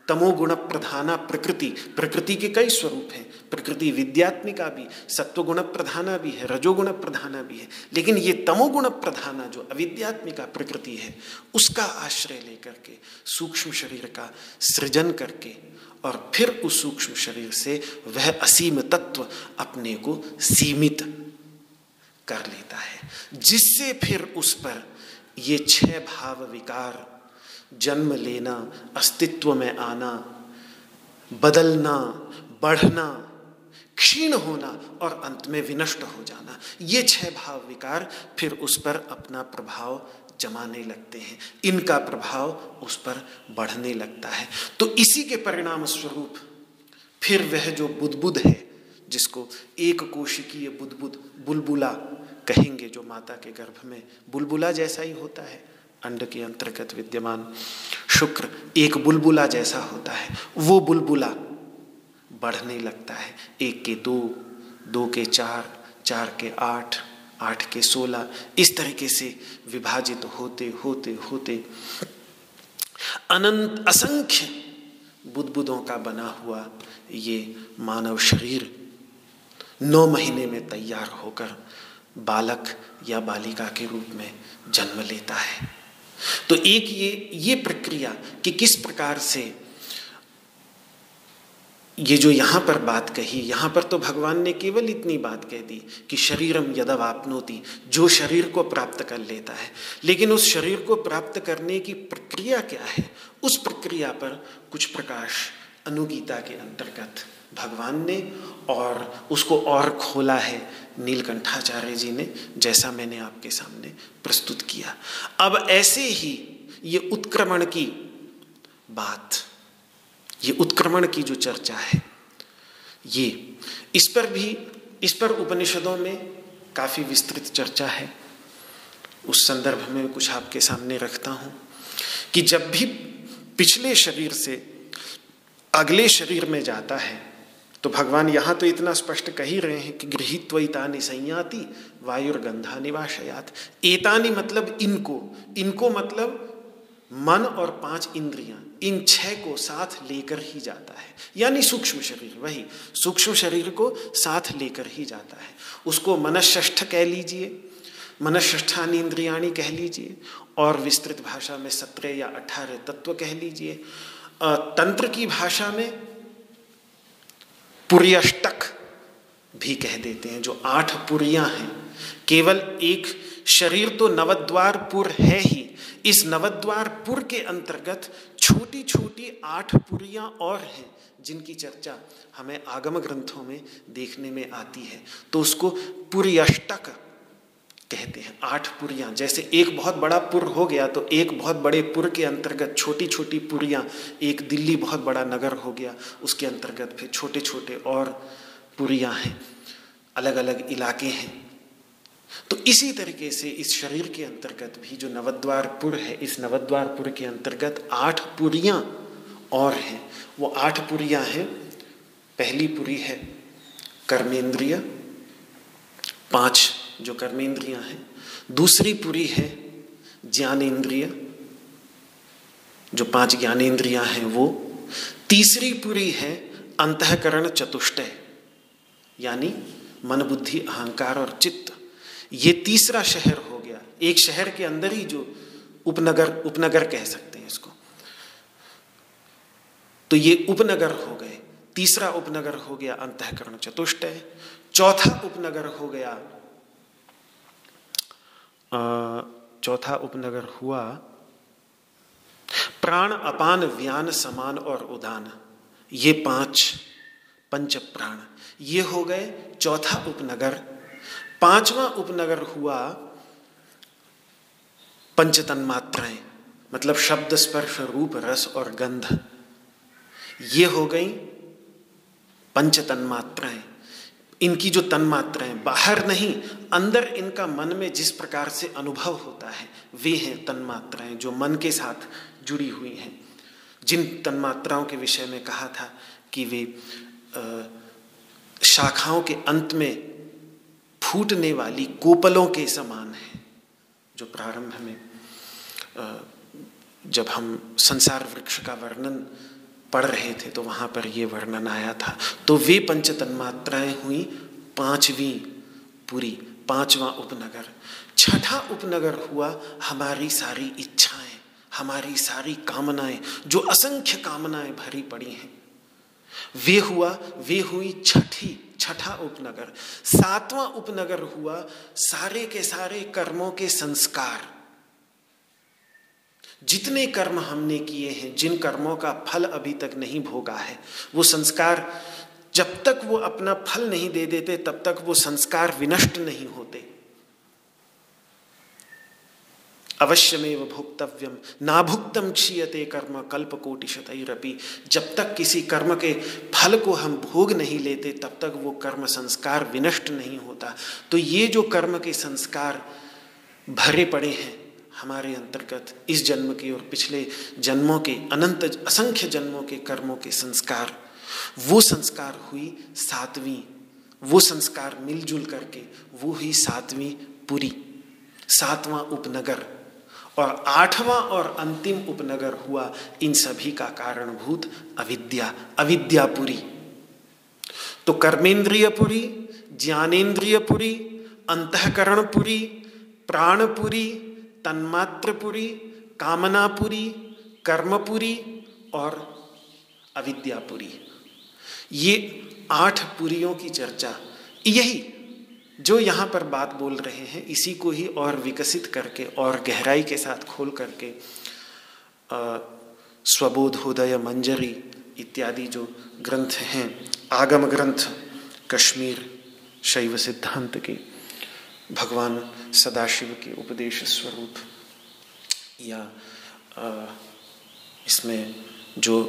तमोगुण प्रधाना प्रकृति प्रकृति के कई स्वरूप हैं। प्रकृति विद्यात्मिका भी सत्वगुण प्रधाना भी है रजोगुण प्रधाना भी है। लेकिन ये तमोगुण प्रधाना जो अविद्यात्मिका प्रकृति है, उसका आश्रय लेकर के, सूक्ष्म शरीर का सृजन करके, और फिर उस सूक्ष्म शरीर से वह असीम तत्व अपने को सीमित कर लेता है। जिससे फिर उस पर ये छह भाव विकार, जन्म लेना, अस्तित्व में आना, बदलना, बढ़ना क्षीण होना और अंत में विनष्ट हो जाना। ये छह भाव विकार फिर उस पर अपना प्रभाव जमाने लगते हैं। इनका प्रभाव उस पर बढ़ने लगता है। तो इसी के परिणाम स्वरूप फिर वह जो बुदबुद है, जिसको एक कोशिकीय बुदबुद बुलबुला कहेंगे जो माता के गर्भ में बुलबुला जैसा ही होता है, अंड के अंतर्गत विद्यमान शुक्र एक बुलबुला जैसा होता है, वो बुलबुला बढ़ने लगता है। एक के दो दो के चार चार के आठ आठ के सोलह, इस तरीके से विभाजित होते होते होते अनंत असंख्य बुदबुदों का बना हुआ ये मानव शरीर नौ महीने में तैयार होकर बालक या बालिका के रूप में जन्म लेता है। तो एक ये ये प्रक्रिया कि किस प्रकार से ये जो यहाँ पर बात कही, यहाँ पर तो भगवान ने केवल इतनी बात कह दी कि शरीरम यदव आपनोती, जो शरीर को प्राप्त कर लेता है। लेकिन उस शरीर को प्राप्त करने की प्रक्रिया क्या है? उस प्रक्रिया पर कुछ प्रकाश अनुगीता के अंतर्गत भगवान ने और उसको और खोला है नीलकंठाचार्य जी ने, जैसा मैंने आपके सामने प्रस्तुत किया। अब ऐसे ही ये उत्क्रमण की बात ये उत्क्रमण की जो चर्चा है, ये इस पर भी, इस पर उपनिषदों में काफ़ी विस्तृत चर्चा है। उस संदर्भ में कुछ आपके सामने रखता हूँ कि जब भी पिछले शरीर से अगले शरीर में जाता है तो भगवान यहाँ तो इतना स्पष्ट कह ही रहे हैं कि गृहित्वतानी संयाति वायुर्गंधा निवाशयात एतानी मतलब इनको इनको मतलब मन और पाँच इंद्रियाँ इन छह को साथ लेकर ही जाता है। यानी सूक्ष्म शरीर, वही सूक्ष्म शरीर को साथ लेकर ही जाता है। उसको मनष्ठ कह लीजिए, मनष्ठानी इंद्रियाणी कह लीजिए, और विस्तृत भाषा में सत्रह या अठारह तत्व कह लीजिए। तंत्र की भाषा में पुर्यष्टक भी कह देते हैं, जो आठ पुरियाँ हैं। केवल एक शरीर तो नवद्वारपुर है ही। इस नवद्वार पुर के अंतर्गत छोटी छोटी आठ पुरियाँ और हैं, जिनकी चर्चा हमें आगम ग्रंथों में देखने में आती है। तो उसको पुर्यष्टक कहते हैं, आठ पुरियाँ। जैसे एक बहुत बड़ा पुर हो गया तो एक बहुत बड़े पुर के अंतर्गत छोटी छोटी पुरियाँ, एक दिल्ली बहुत बड़ा नगर हो गया, उसके अंतर्गत फिर छोटे छोटे और पुरियाँ हैं। अलग अलग इलाके हैं। तो इसी तरीके से इस शरीर के अंतर्गत भी जो नवद्वारपुर है, इस नवद्वारपुर के अंतर्गत आठ पुरियाँ और हैं। वो आठ पुरियाँ हैं। पहली पुरी है कर्मेंद्रिय, पाँच जो कर्मेंद्रियाँ हैं। दूसरी पुरी है ज्ञानेन्द्रिय जो पाँच ज्ञानेन्द्रियाँ हैं वो। तीसरी पुरी है अंतकरण चतुष्टय, यानी मन बुद्धि अहंकार और चित्त। ये तीसरा शहर हो गया। एक शहर के अंदर ही जो उपनगर उपनगर कह सकते हैं इसको। तो ये उपनगर हो गए। तीसरा उपनगर हो गया अंतकरण चतुष्टय चौथा उपनगर हो गया चौथा उपनगर हुआ प्राण अपान व्यान समान और उदान। ये पाँच पंच प्राण। ये हो गए चौथा उपनगर। पांचवा उपनगर हुआ पंचतन मात्राएँ मतलब शब्द स्पर्श रूप, रस और गंध। ये हो गई पंचतन मात्राएँ। इनकी जो तन मात्राएँ, बाहर नहीं, अंदर इनका मन में जिस प्रकार से अनुभव होता है, वे हैं तन मात्राएँ जो मन के साथ जुड़ी हुई हैं। जिन तन मात्राओं के विषय में कहा था कि वे शाखाओं के अंत में फूटने वाली कोपलों के समान है, जो प्रारंभ में जब हम संसार वृक्ष का वर्णन पढ़ रहे थे तो वहाँ पर ये वर्णन आया था। तो वे पंच तन्मात्राएँ हुई पांचवी पूरी, पांचवा उपनगर। छठा उपनगर हुआ हमारी सारी इच्छाएँ, हमारी सारी कामनाएँ, जो असंख्य कामनाएँ भरी पड़ी हैं। वे हुआ, वे हुई छठी, छठा उपनगर। सातवां उपनगर हुआ सारे के सारे कर्मों के संस्कार। जितने कर्म हमने किए हैं, जिन कर्मों का फल अभी तक नहीं भोगा है, वो संस्कार जब तक वो अपना फल नहीं दे देते, तब तक वो संस्कार विनष्ट नहीं होते। अवश्यमेव भोक्तव्यम ना भुक्तम क्षीयते कर्म कल्प कोटि शतरपी जब तक किसी कर्म के फल को हम भोग नहीं लेते, तब तक वो कर्म संस्कार विनष्ट नहीं होता। तो ये जो कर्म के संस्कार भरे पड़े हैं, हमारे अंतर्गत इस जन्म के और पिछले जन्मों के, अनंत असंख्य जन्मों के कर्मों के संस्कार, वो संस्कार हुई सातवीं। वो संस्कार मिलजुल करके, वो हुई सातवीं पुरी। सातवां उपनगर। और आठवां और अंतिम उपनगर हुआ इन सभी का कारणभूत अविद्या, अविद्यापुरी। तो कर्मेंद्रियपुरी ज्ञानेन्द्रियपुरी अंतकरणपुरी, प्राणपुरी, तन्मात्रपुरी, कामनापुरी, कर्मपुरी और अविद्यापुरी। ये आठ पुरियों की चर्चा, यही जो यहाँ पर बात बोल रहे हैं, इसी को ही और विकसित करके और गहराई के साथ खोल करके स्वबोधोदय मंजरी इत्यादि जो ग्रंथ हैं, आगम ग्रंथ, कश्मीर शैव सिद्धांत के भगवान सदाशिव के उपदेश स्वरूप, या इसमें जो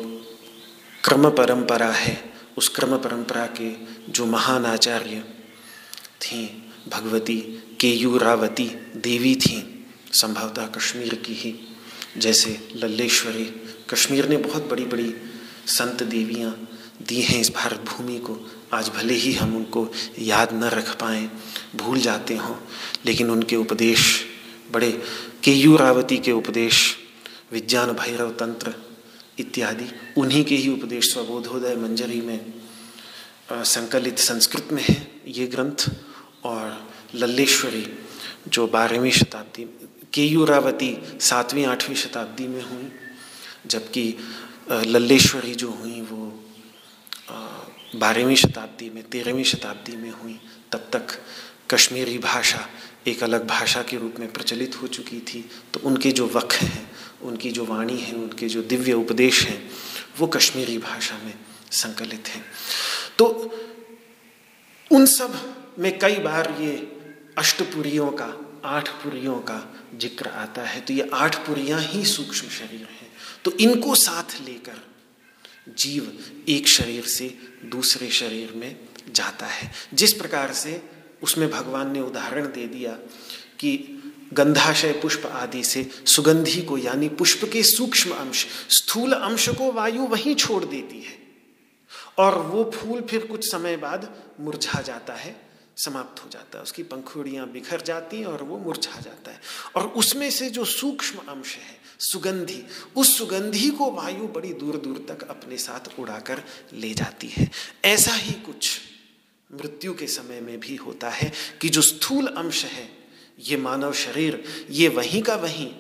क्रम परंपरा है, उस क्रम परंपरा के जो महान आचार्य थी, भगवती, केयूरावती देवी थी, संभवतः कश्मीर की ही। जैसे लल्लेश्वरी, कश्मीर ने बहुत बड़ी बड़ी संत देवियाँ दी हैं इस भारत भूमि को। आज भले ही हम उनको याद न रख पाए, भूल जाते हों, लेकिन उनके उपदेश, बड़े केयूरावती के उपदेश, विज्ञान, भैरव तंत्र इत्यादि, उन्हीं के ही उपदेश स्वबोधोदय मंजरी में संकलित संस्कृत में है। ये ग्रंथ और लल्लेश्वरी, जो बारहवीं शताब्दी, केयूरावती सातवीं, आठवीं शताब्दी में हुई, जबकि लल्लेश्वरी जो हुई वो बारहवीं शताब्दी में, तेरहवीं शताब्दी में हुई। तब तक कश्मीरी भाषा एक अलग भाषा के रूप में प्रचलित हो चुकी थी। तो उनके जो वक़ हैं, उनकी जो वाणी है, उनके जो दिव्य उपदेश हैं, वो कश्मीरी भाषा में संकलित हैं। तो उन सब में कई बार ये अष्टपुरियों का आठ पुरियों का ज़िक्र आता है। तो ये आठ पुरियाँ ही सूक्ष्म शरीर हैं। तो इनको साथ लेकर जीव एक शरीर से दूसरे शरीर में जाता है। जिस प्रकार से उसमें भगवान ने उदाहरण दे दिया कि गंधाशय पुष्प आदि से सुगंधी को, यानी पुष्प के सूक्ष्म अंश, स्थूल अंश को वायु वहीं छोड़ देती है। और वो फूल फिर कुछ समय बाद मुरझा जाता है, समाप्त हो जाता है। उसकी पंखुड़ियाँ बिखर जाती हैं और वो मुरझा जाता है। और उसमें से जो सूक्ष्म अंश है, सुगंधी, उस सुगंधी को वायु बड़ी दूर दूर तक अपने साथ उड़ाकर ले जाती है। ऐसा ही कुछ मृत्यु के समय में भी होता है कि जो स्थूल अंश है, ये मानव शरीर, ये वहीं का वहीं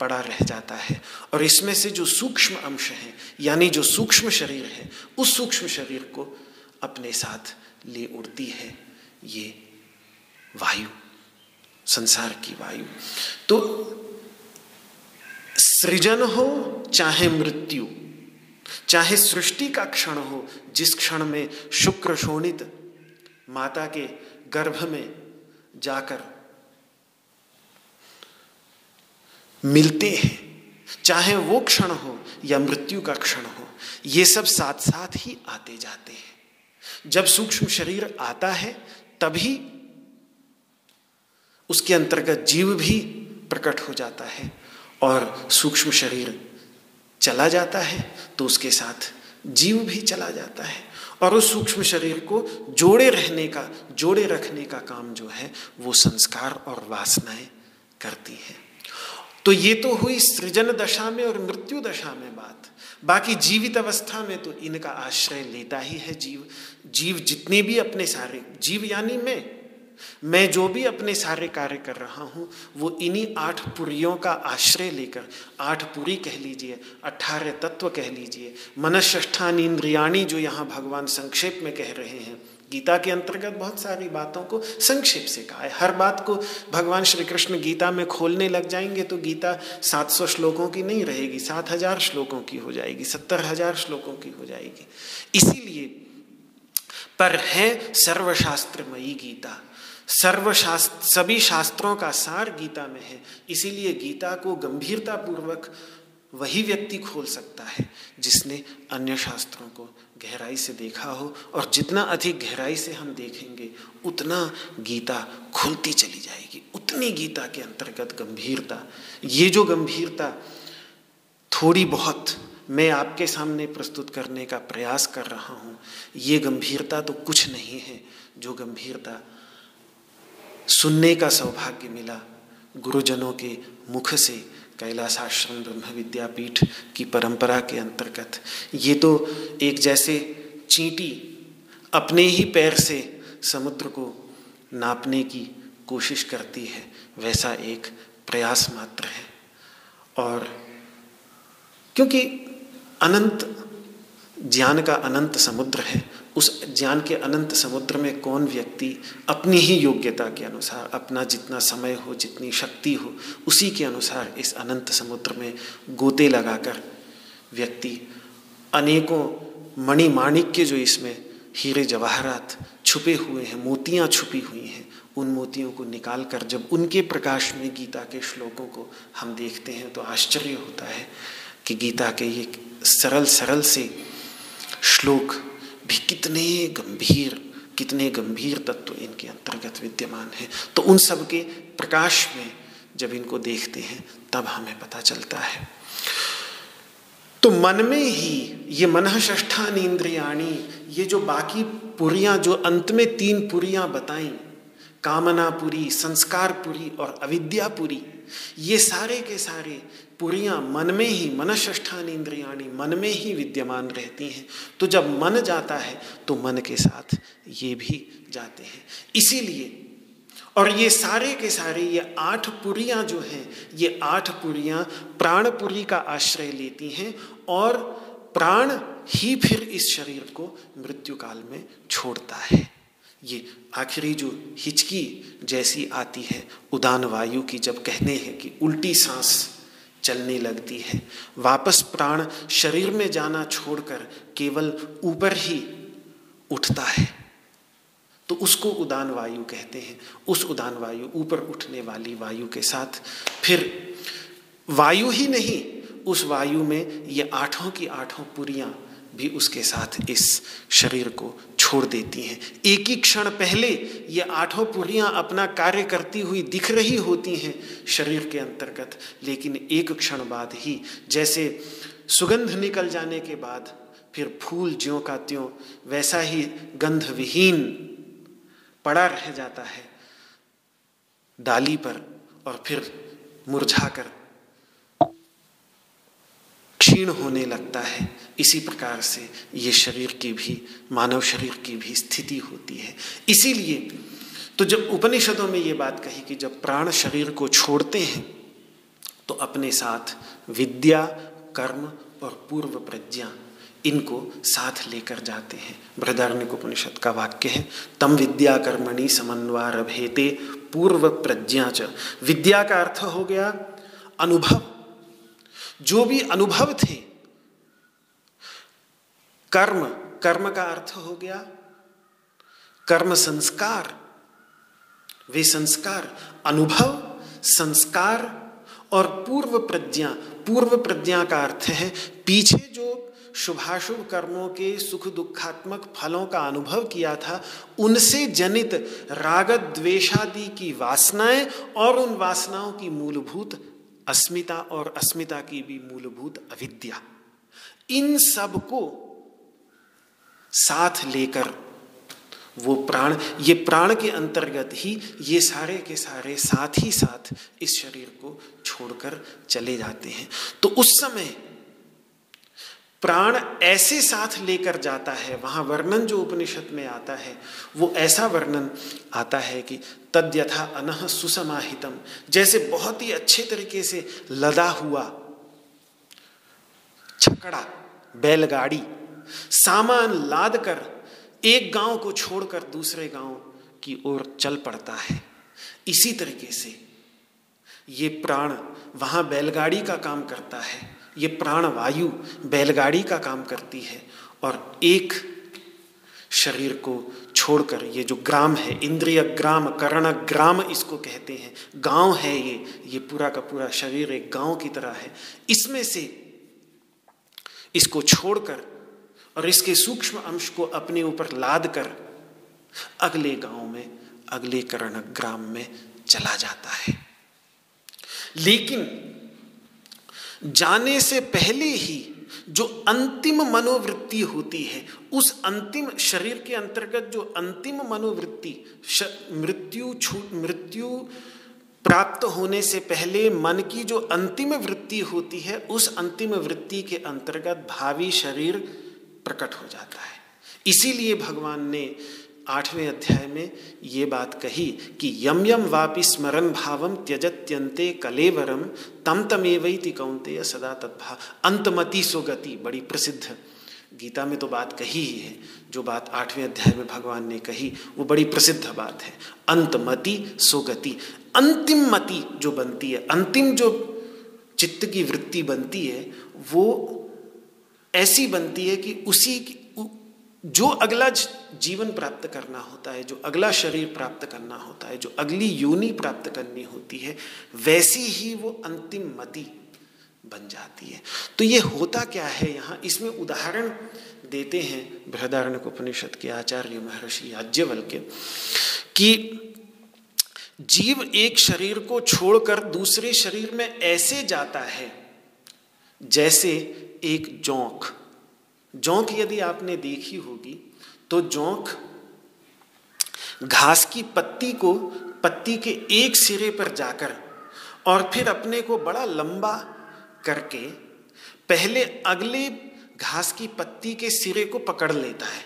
पड़ा रह जाता है। और इसमें से जो सूक्ष्म अंश है, यानी जो सूक्ष्म शरीर है, उस सूक्ष्म शरीर को अपने साथ ले उड़ती है ये वायु, संसार की वायु। तो सृजन हो चाहे मृत्यु, चाहे सृष्टि का क्षण हो, जिस क्षण में शुक्र शोणित माता के गर्भ में जाकर मिलते हैं, चाहे वो क्षण हो या मृत्यु का क्षण हो, ये सब साथ साथ ही आते जाते हैं। जब सूक्ष्म शरीर आता है, तभी उसके अंतर्गत जीव भी प्रकट हो जाता है और सूक्ष्म शरीर चला जाता है तो उसके साथ जीव भी चला जाता है। और उस सूक्ष्म शरीर को जोड़े रहने का, जोड़े रखने का काम जो है, वो संस्कार और वासनाएँ करती हैं। तो ये तो हुई सृजन दशा में और मृत्यु दशा में बात। बाकी जीवित अवस्था में तो इनका आश्रय लेता ही है जीव। जीव जितने भी अपने सारे, जीव यानी मैं मैं जो भी अपने सारे कार्य कर रहा हूँ, वो इन्हीं आठ पुरियों का आश्रय लेकर, आठ पुरी कह लीजिए, अठारह तत्व कह लीजिए, मनष्ठान इंद्रियाणी जो यहाँ भगवान संक्षेप में कह रहे हैं गीता के अंतर्गत बहुत सारी बातों को संक्षेप से कहा है। हर बात को भगवान श्री कृष्ण गीता में खोलने लग जाएँगे तो गीता 700 श्लोकों की नहीं रहेगी, सात हज़ार श्लोकों की हो जाएगी, सत्तर हज़ार श्लोकों की हो जाएगी। इसीलिए पर है सर्वशास्त्रमयी गीता। सर्वशास्त्र, सभी शास्त्रों का सार गीता में है। इसीलिए गीता को गंभीरता पूर्वक वही व्यक्ति खोल सकता है जिसने अन्य शास्त्रों को गहराई से देखा हो और जितना अधिक गहराई से हम देखेंगे, उतना गीता खुलती चली जाएगी। उतनी गीता के अंतर्गत गंभीरता। ये जो गंभीरता, थोड़ी बहुत मैं आपके सामने प्रस्तुत करने का प्रयास कर रहा हूँ, ये गंभीरता तो कुछ नहीं है। जो गंभीरता सुनने का सौभाग्य मिला गुरुजनों के मुख से कैलासाश्रम ब्रह्म विद्यापीठ की परंपरा के अंतर्गत। ये तो एक जैसे चींटी अपने ही पैर से समुद्र को नापने की कोशिश करती है, वैसा एक प्रयास मात्र है। और क्योंकि अनंत, ज्ञान का अनंत समुद्र है उस ज्ञान के अनंत समुद्र में कौन व्यक्ति अपनी ही योग्यता के अनुसार, अपना जितना समय हो, जितनी शक्ति हो, उसी के अनुसार इस अनंत समुद्र में गोते लगाकर व्यक्ति अनेकों मणिमाणिक के जो इसमें हीरे जवाहरात छुपे हुए हैं, मोतियाँ छुपी हुई हैं, उन मोतियों को निकाल कर जब उनके प्रकाश में गीता के श्लोकों को हम देखते हैं तो आश्चर्य होता है कि गीता के ये सरल सरल से श्लोक भी कितने गंभीर कितने गंभीर तत्व इनके अंतर्गत विद्यमान हैं। तो उन सब के प्रकाश में जब इनको देखते हैं, तब हमें पता चलता है। तो मन में ही ये मन ष्ठान इंद्रियाणी ये जो बाकी पुरियाँ, जो अंत में तीन पुरियाँ बताई कामनापुरी संस्कारपुरी और अविद्यापुरी ये सारे के सारे पुरियाँ मन में ही मनष्ठान इंद्रियाणी मन में ही विद्यमान रहती हैं। तो जब मन जाता है तो मन के साथ ये भी जाते हैं। इसीलिए, और ये सारे के सारे, ये आठ पुरियाँ जो हैं, ये आठ पुरियाँ प्राणपुरी का आश्रय लेती हैं और प्राण ही फिर इस शरीर को मृत्यु काल में छोड़ता है। ये आखिरी जो हिचकी जैसी आती है, उदान वायु की जब कहने हैं कि उल्टी सांस चलने लगती है, वापस प्राण शरीर में जाना छोड़कर केवल ऊपर ही उठता है। तो उसको उदान वायु कहते हैं। उस उदान वायु, ऊपर उठने वाली वायु के साथ फिर वायु ही नहीं, उस वायु में ये आठों की आठों पुरियाँ भी उसके साथ इस शरीर को छोड़ देती हैं। एक ही क्षण पहले ये आठों पुरियाँ अपना कार्य करती हुई दिख रही होती हैं शरीर के अंतर्गत। लेकिन एक क्षण बाद ही, जैसे सुगंध निकल जाने के बाद, फिर फूल ज्यों का त्यों, वैसा ही गंध विहीन पड़ा रह जाता है। डाली पर और फिर मुरझाकर क्षीण होने लगता है। इसी प्रकार से ये शरीर की भी, मानव शरीर की भी स्थिति होती है। इसीलिए तो जब उपनिषदों में ये बात कही कि जब प्राण शरीर को छोड़ते हैं तो अपने साथ विद्या, कर्म और पूर्व प्रज्ञा इनको साथ लेकर जाते हैं। बृहदारण्य उपनिषद का वाक्य है, तम विद्या कर्मणि समन्वार भेते पूर्व प्रज्ञा च। विद्या का अर्थ हो गया अनुभव। जो भी अनुभव थे, कर्म कर्म का अर्थ हो गया, कर्म संस्कार, वे संस्कार अनुभव, संस्कार और पूर्व प्रज्ञा पूर्व प्रज्ञा का अर्थ है पीछे जो शुभाशुभ कर्मों के सुख दुखात्मक फलों का अनुभव किया था, उनसे जनित राग द्वेषादि की वासनाएँ और उन वासनाओं की मूलभूत अस्मिता और अस्मिता की भी मूलभूत अविद्या। इन सबको साथ लेकर वो प्राण, ये प्राण के अंतर्गत ही ये सारे के सारे साथ ही साथ इस शरीर को छोड़कर चले जाते हैं। तो उस समय प्राण ऐसे साथ लेकर जाता है, वहाँ वर्णन जो उपनिषद में आता है, वो ऐसा वर्णन आता है कि तद्यथा अनह सुसमाहितम, जैसे बहुत ही अच्छे तरीके से लदा हुआ छकड़ा, बैलगाड़ी, सामान लाद कर एक गाँव को छोड़कर दूसरे गाँव की ओर चल पड़ता है। इसी तरीके से ये प्राण वहाँ बैलगाड़ी का काम करता है। ये प्राण वायु बैलगाड़ी का काम करती है और एक शरीर को छोड़कर ये जो ग्राम है, इंद्रिय ग्राम, कर्ण ग्राम इसको कहते हैं। गाँव है ये ये पूरा का पूरा शरीर एक गाँव की तरह है। इसमें से इसको छोड़कर और इसके सूक्ष्म अंश को अपने ऊपर लाद कर अगले गाँव में, अगले कर्ण ग्राम में चला जाता है। लेकिन जाने से पहले ही जो अंतिम मनोवृत्ति होती है, उस अंतिम शरीर के अंतर्गत जो अंतिम मनोवृत्ति मृत्यु मृत्यु प्राप्त होने से पहले मन की जो अंतिम वृत्ति होती है, उस अंतिम वृत्ति के अंतर्गत भावी शरीर प्रकट हो जाता है। इसीलिए भगवान ने आठवें अध्याय में ये बात कही कि यम यम वापि स्मरण भावम त्यजत्यंते कलेवरम तम तमेवती कौनते सदा तद्भा। अंतमति सोगति, बड़ी प्रसिद्ध। गीता में तो बात कही ही है। जो बात आठवें अध्याय में भगवान ने कही, वो बड़ी प्रसिद्ध बात है। अंतमति सोगति। अंतिम मति जो बनती है, अंतिम जो चित्त की वृत्ति बनती है, वो ऐसी बनती है कि उसी जो अगला जीवन प्राप्त करना होता है, जो अगला शरीर प्राप्त करना होता है, जो अगली योनि प्राप्त करनी होती है, वैसी ही वो अंतिम मति बन जाती है। तो ये होता क्या है यहाँ? इसमें उदाहरण देते हैं बृहदारण्य उपनिषद के आचार्य महर्षि याज्ञवल के कि जीव एक शरीर को छोड़कर दूसरे शरीर में ऐसे जाता है जैसे एक जोंक। जोंक यदि आपने देखी होगी तो जोंक घास की पत्ती को, पत्ती के एक सिरे पर जाकर और फिर अपने को बड़ा लंबा करके पहले अगले घास की पत्ती के सिरे को पकड़ लेता है।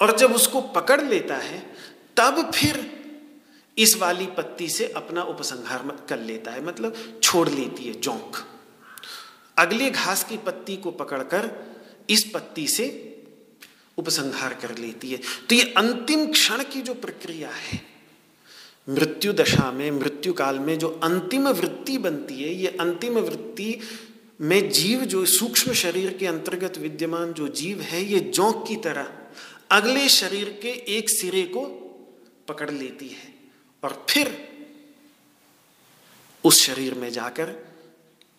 और जब उसको पकड़ लेता है, तब फिर इस वाली पत्ती से अपना उपसंहार कर लेता है। मतलब छोड़ लेती है जोंक। अगले घास की पत्ती को पकड़कर इस पत्ती से उपसंहार कर लेती है। तो ये अंतिम क्षण की जो प्रक्रिया है, मृत्यु दशा में, मृत्यु काल में जो अंतिम वृत्ति बनती है, ये अंतिम वृत्ति में जीव जो सूक्ष्म शरीर के अंतर्गत विद्यमान जो जीव है, ये जोंक की तरह अगले शरीर के एक सिरे को पकड़ लेती है और फिर उस शरीर में जाकर,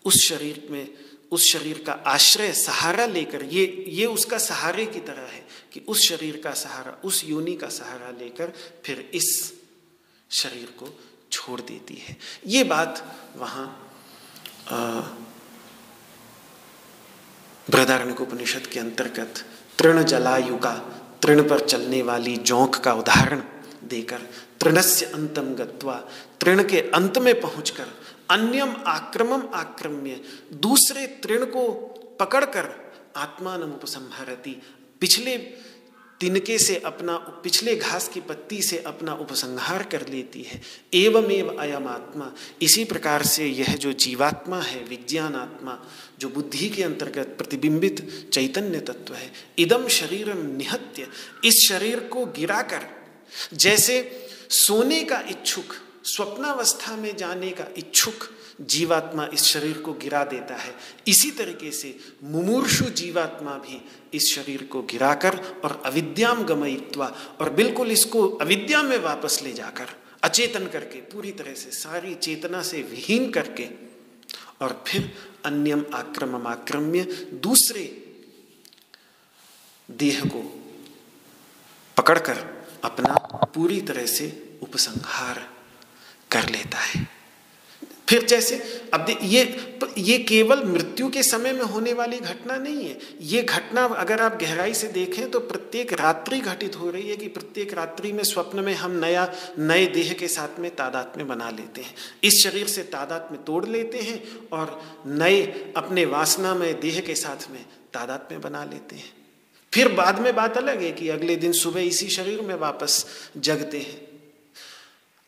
उस शरीर में उस शरीर का आश्रय, सहारा लेकर, ये ये उसका सहारे की तरह है कि उस शरीर का सहारा, उस योनि का सहारा लेकर फिर इस शरीर को छोड़ देती है। ये बात वहाँ बृहदारण्य उपनिषद के अंतर्गत तृण जलायु का, तृण पर चलने वाली जोंक का उदाहरण देकर, तृणस्य अंतम गत्वा, तृण के अंत में पहुंचकर अन्यम आक्रमम आक्रम्य। दूसरे तृण को पकड़कर आत्मा आत्मान उपसंहरती पिछले तिनके से अपना, पिछले घास की पत्ती से अपना उपसंहार कर लेती है। एवमेव अयम आत्मा। इसी प्रकार से यह जो जीवात्मा है, विज्ञान आत्मा, जो बुद्धि के अंतर्गत प्रतिबिंबित चैतन्य तत्व है इदम शरीर निहत्य। इस शरीर को गिराकर, जैसे सोने का इच्छुक स्वप्नावस्था में जाने का इच्छुक जीवात्मा इस शरीर को गिरा देता है। इसी तरीके से मुमूर्षु जीवात्मा भी इस शरीर को गिराकर और अविद्याम गमयित्वा और बिल्कुल इसको अविद्या में वापस ले जाकर अचेतन करके, पूरी तरह से सारी चेतना से विहीन करके और फिर अन्यम आक्रम आक्रम्य दूसरे देह को पकड़कर अपना पूरी तरह से उपसंहार कर लेता है। फिर जैसे, अब ये ये केवल मृत्यु के समय में होने वाली घटना नहीं है। ये घटना अगर आप गहराई से देखें तो प्रत्येक रात्रि घटित हो रही है कि प्रत्येक रात्रि में स्वप्न में हम नया, नए देह के साथ में तादाद में बना लेते हैं। इस शरीर से तादाद में तोड़ लेते हैं और नए, अपने वासना में देह के साथ में तादाद में बना लेते हैं। फिर बाद में बात अलग है कि अगले दिन सुबह इसी शरीर में वापस जगते हैं।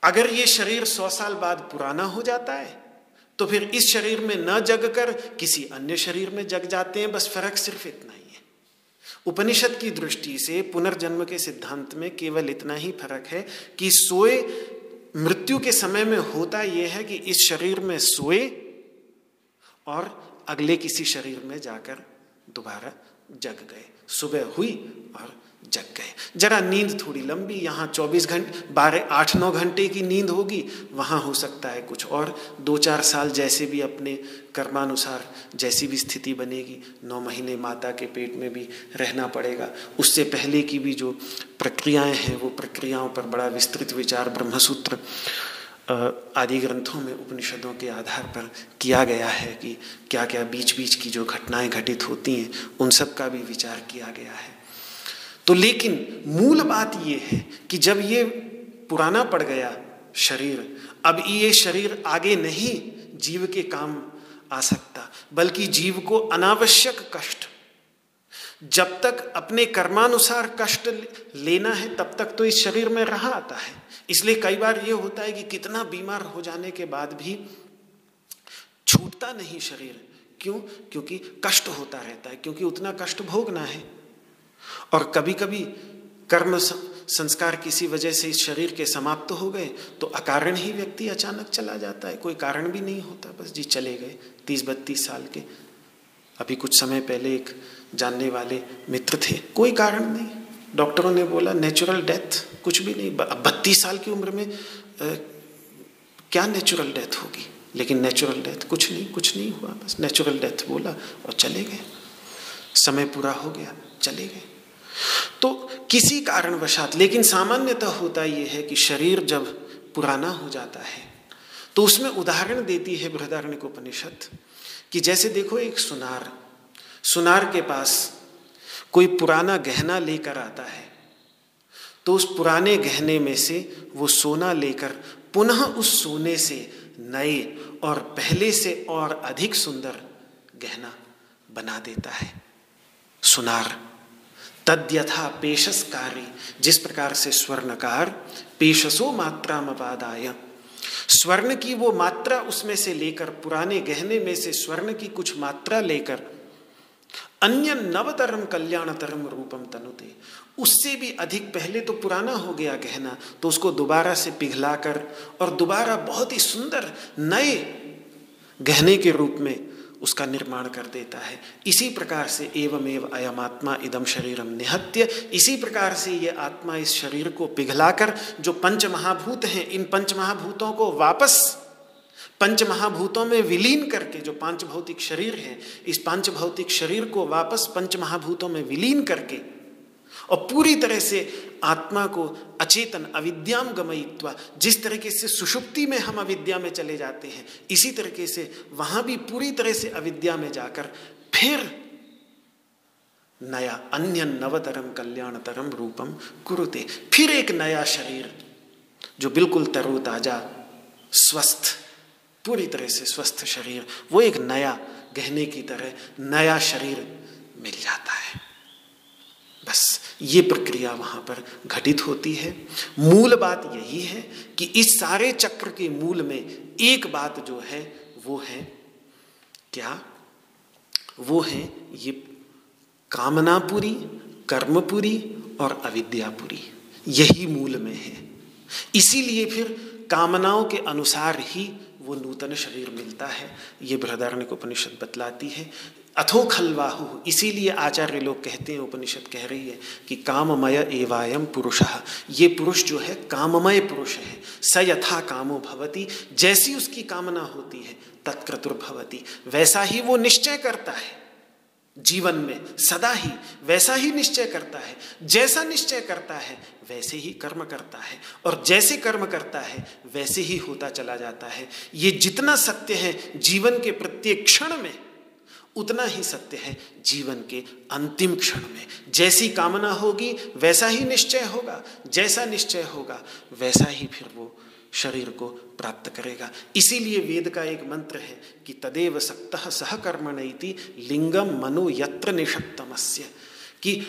अगर ये शरीर सौ साल बाद पुराना हो जाता है तो फिर इस शरीर में न जग कर किसी अन्य शरीर में जग जाते हैं। बस फ़र्क सिर्फ़ इतना ही है। उपनिषद की दृष्टि से पुनर्जन्म के सिद्धांत में केवल इतना ही फ़र्क है कि सोए मृत्यु के समय में होता यह है कि इस शरीर में सोए और अगले किसी शरीर में जाकर दोबारा जग गए। सुबह हुई और जग गए। जरा नींद थोड़ी लंबी, यहाँ चौबीस घंटे, बारह, आठ, नौ घंटे की नींद होगी, वहाँ हो सकता है कुछ और। दो, चार साल जैसे भी अपने कर्मानुसार जैसी भी स्थिति बनेगी, नौ महीने माता के पेट में भी रहना पड़ेगा। उससे पहले की भी जो प्रक्रियाएँ हैं, वो प्रक्रियाओं पर बड़ा विस्तृत विचार ब्रह्मसूत्र आदि ग्रंथों में उपनिषदों के आधार पर किया गया है कि क्या क्या बीच बीच की जो घटनाएँ घटित होती हैं, उन सब का भी विचार किया गया है। तो लेकिन मूल बात ये है कि जब ये पुराना पड़ गया शरीर, अब ये शरीर आगे नहीं जीव के काम आ सकता, बल्कि जीव को अनावश्यक कष्ट। जब तक अपने कर्मानुसार कष्ट लेना है, तब तक तो इस शरीर में रहा आता है। इसलिए कई बार ये होता है कि कितना बीमार हो जाने के बाद भी छूटता नहीं शरीर। क्यों? क्योंकि कष्ट होता रहता है, क्योंकि उतना कष्ट भोगना है। और कभी कभी कर्म संस्कार किसी वजह से इस शरीर के समाप्त हो गए तो अकारण ही व्यक्ति अचानक चला जाता है। कोई कारण भी नहीं होता। बस जी चले गए तीस बत्तीस साल के। अभी कुछ समय पहले एक जानने वाले मित्र थे। कोई कारण नहीं। डॉक्टरों ने बोला नेचुरल डेथ कुछ भी नहीं। बत्तीस साल की उम्र में आ, क्या नेचुरल डेथ होगी? लेकिन नेचुरल डेथ कुछ नहीं कुछ नहीं हुआ। बस नेचुरल डेथ बोला और चले गए। समय पूरा हो गया चले गए। तो किसी कारणवशात, लेकिन सामान्यतः होता यह है कि शरीर जब पुराना हो जाता है तो उसमें उदाहरण देती है बृहदारण्य उपनिषद कि जैसे देखो एक सुनार सुनार के पास कोई पुराना गहना लेकर आता है तो उस पुराने गहने में से वो सोना लेकर पुनः उस सोने से नए और पहले से और अधिक सुंदर गहना बना देता है, सुनार। तद्यथा पेशसकारी, जिस प्रकार से स्वर्णकार पेशसो मात्रा मपादाय स्वर्ण की वो मात्रा उसमें से लेकर, पुराने गहने में से स्वर्ण की कुछ मात्रा लेकर अन्य नवतरम कल्याणतरम रूपम तनुते। उससे भी अधिक पहले तो पुराना हो गया गहना तो उसको दोबारा से पिघलाकर और दोबारा बहुत ही सुंदर नए गहने के रूप में उसका निर्माण कर देता है। इसी प्रकार से एवं एव अयम आत्मा इदम शरीरम निहत्य। इसी प्रकार से ये आत्मा इस शरीर को पिघलाकर जो पंच महाभूत हैं, इन पंच महाभूतों को वापस पंच महाभूतों में विलीन करके जो पाँच भौतिक शरीर है, इस पाँच भौतिक शरीर को वापस पंच महाभूतों में विलीन करके और पूरी तरह से आत्मा को अचेतन अविद्याम गमयित्वा जिस तरीके से सुषुप्ति में हम अविद्या में चले जाते हैं, इसी तरीके से वहाँ भी पूरी तरह से अविद्या में जाकर फिर नया अन्य नवतरम कल्याणतरम रूपम कुरुते। फिर एक नया शरीर जो बिल्कुल तरोताजा, स्वस्थ, पूरी तरह से स्वस्थ शरीर, वो एक नया गहने की तरह नया शरीर मिल जाता है। बस ये प्रक्रिया वहाँ पर घटित होती है। मूल बात यही है कि इस सारे चक्र के मूल में एक बात जो है, वो है क्या? वो है ये कामनापुरी कर्मपुरी और अविद्यापुरी यही मूल में है। इसीलिए फिर कामनाओं के अनुसार ही वो नूतन शरीर मिलता है। ये बृहदारण्य उपनिषद बतलाती है अथो खलवाहु। इसीलिए आचार्य लोग कहते हैं, उपनिषद कह रही है कि काममय एवायम पुरुष। ये पुरुष जो है, काममय पुरुष है। स यथा कामो भवती, जैसी उसकी कामना होती है तत्क्रतुर्भवती वैसा ही वो निश्चय करता है। जीवन में सदा ही वैसा ही निश्चय करता है। जैसा निश्चय करता है, वैसे ही कर्म करता है। और जैसे कर्म करता है, वैसे ही होता चला जाता है। ये जितना सत्य है, जीवन के प्रत्येक क्षण में उतना ही सत्य है जीवन के अंतिम क्षण में। जैसी कामना होगी, वैसा ही निश्चय होगा। जैसा निश्चय होगा, वैसा ही फिर वो शरीर को प्राप्त करेगा। इसीलिए वेद का एक मंत्र है कि तदेव सक्त सहकर्मण लिंगम मनो यत्र निषक्तमस्य कि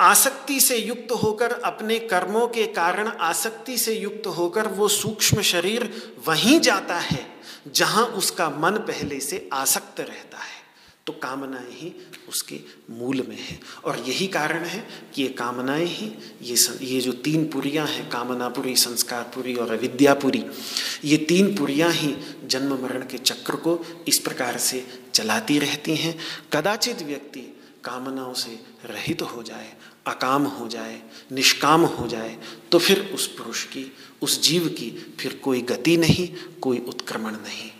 आसक्ति से युक्त होकर, अपने कर्मों के कारण आसक्ति से युक्त होकर वो सूक्ष्म शरीर वहीं जाता है, जहाँ उसका मन पहले से आसक्त रहता है। तो कामनाएँ ही उसके मूल में है। और यही कारण है कि ये कामनाएँ ही, ये ये जो तीन पुरियाँ हैं, कामनापुरी, संस्कारपुरी और अविद्यापुरी, ये तीन पुरियाँ ही जन्म मरण के चक्र को इस प्रकार से चलाती रहती हैं। कदाचित व्यक्ति कामनाओं से रहित तो हो जाए, अकाम हो जाए, निष्काम हो जाए तो फिर उस पुरुष की, उस जीव की फिर कोई गति नहीं, कोई उत्क्रमण नहीं।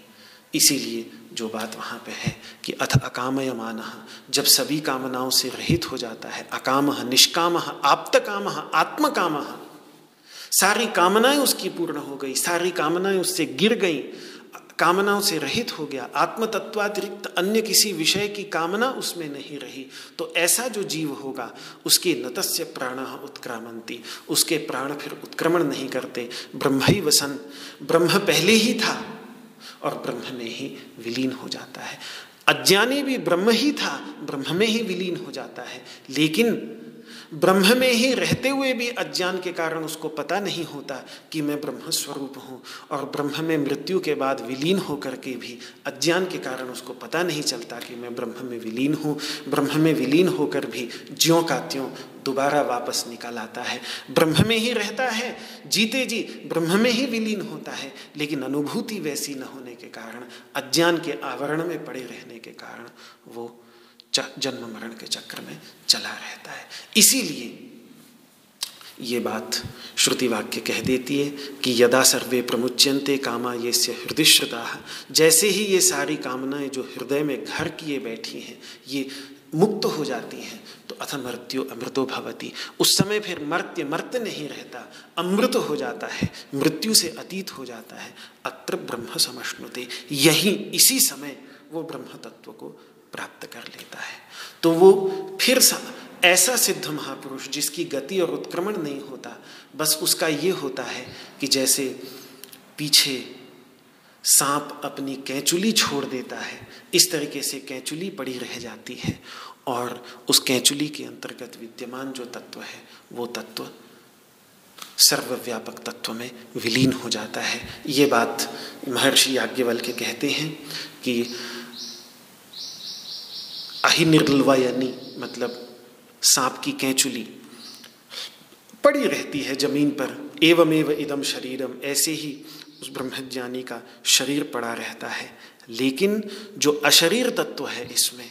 इसीलिए जो बात वहाँ पे है कि अथ अकामय मान जब सभी कामनाओं से रहित हो जाता है, अकाम, निष्काम आप्त काम आत्म काम सारी कामनाएँ उसकी पूर्ण हो गई, सारी कामनाएँ उससे गिर गई, कामनाओं से रहित हो गया आत्म तत्वातिरिक्त अन्य किसी विषय की कामना उसमें नहीं रही तो ऐसा जो जीव होगा, उसके नतस्य प्राण उत्क्रामंती, उसके प्राण फिर उत्क्रमण नहीं करते ब्रह्म ही वसन ब्रह्म पहले ही था और ब्रह्म में ही विलीन हो जाता है। अज्ञानी भी ब्रह्म ही था, ब्रह्म में ही विलीन हो जाता है। लेकिन ब्रह्म में ही रहते हुए भी अज्ञान के कारण उसको पता नहीं होता कि मैं ब्रह्म स्वरूप हूँ। और ब्रह्म में मृत्यु के बाद विलीन होकर के भी अज्ञान के कारण उसको पता नहीं चलता कि मैं ब्रह्म में विलीन हूँ। ब्रह्म में विलीन होकर भी ज्यों का त्यों दोबारा वापस निकल आता है। ब्रह्म में ही रहता है, जीते जी, ब्रह्म में ही विलीन होता है, लेकिन अनुभूति वैसी न होने के कारण, अज्ञान के आवरण में पड़े रहने के कारण वो जन्म मरण के चक्र में चला रहता है। इसीलिए ये बात श्रुति वाक्य कह देती है कि यदा सर्वे प्रमुच्यंते कामा ये से हृदयश्रता जैसे ही ये सारी कामनाएँ जो हृदय में घर किए बैठी हैं, ये मुक्त हो जाती हैं तो अथ मृत्यु अमृतो भवती। उस समय फिर मर्त्य मर्त नहीं रहता, अमृत हो जाता है, मृत्यु से अतीत हो जाता है, अत्र ब्रह्म समश्नुते यही इसी समय वो ब्रह्म तत्व को प्राप्त कर लेता है। तो वो फिर ऐसा सिद्ध महापुरुष जिसकी गति और उत्क्रमण नहीं होता, बस उसका ये होता है कि जैसे पीछे सांप अपनी कैचुली छोड़ देता है, इस तरीके से कैचुली पड़ी रह जाती है और उस कैचुली के अंतर्गत विद्यमान जो तत्व है, वो तत्व सर्वव्यापक तत्व में विलीन हो जाता है। ये बात महर्षि याज्ञवल के कहते हैं कि अहिनिर्लवयनी मतलब सांप की कैचुली। पड़ी रहती है ज़मीन पर, एवमेव इदम शरीरम, ऐसे ही उस ब्रह्मज्ञानी का शरीर पड़ा रहता है। लेकिन जो अशरीर तत्व है इसमें,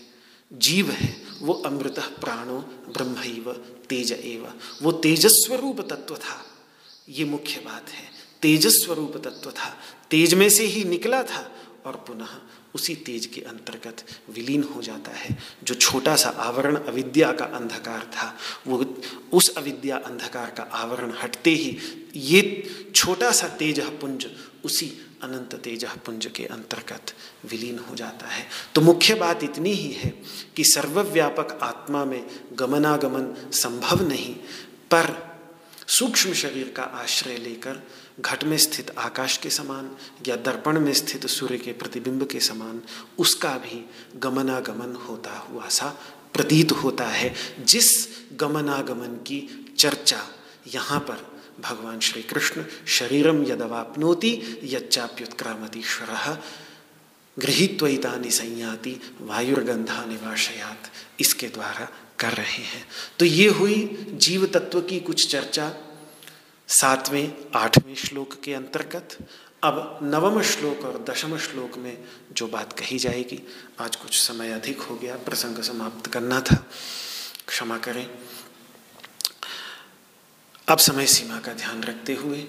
जीव है, वो अमृत प्राणो ब्रह्म तेज एव। वो तेजस्वरूप तत्व था, ये मुख्य बात है। तेजस्वरूप तत्व था। तेज में से ही निकला था और पुनः उसी तेज के अंतर्गत विलीन हो जाता है। जो छोटा सा आवरण अविद्या का अंधकार था, वो उस अविद्या अंधकार का आवरण हटते ही ये छोटा सा तेज पुंज उसी अनंत तेज पुंज के अंतर्गत विलीन हो जाता है। तो मुख्य बात इतनी ही है कि सर्वव्यापक आत्मा में गमनागमन संभव नहीं, पर सूक्ष्म शरीर का आश्रय लेकर घट में स्थित आकाश के समान या दर्पण में स्थित सूर्य के प्रतिबिंब के समान उसका भी गमनागमन होता हुआ सा प्रतीत होता है। जिस गमनागमन की चर्चा यहाँ पर भगवान श्री कृष्ण शरीरम यदवापनोति यच्चाप्युत्क्रामतीश्वर गृहित्वतानि संयाति वायुर्गंधा निवाशयात इसके द्वारा कर रहे हैं। तो ये हुई जीव तत्व की कुछ चर्चा, सातवें, आठवें श्लोक के अंतर्गत। अब नवम श्लोक और दशम श्लोक में जो बात कही जाएगी, आज कुछ समय अधिक हो गया, प्रसंग समाप्त करना था। क्षमा करें। अब समय सीमा का ध्यान रखते हुए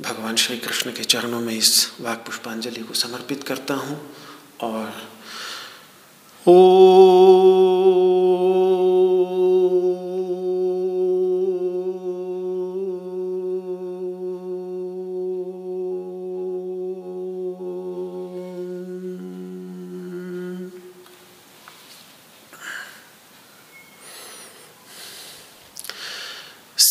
भगवान श्री कृष्ण के चरणों में इस वाक पुष्पांजलि को समर्पित करता हूँ और ओ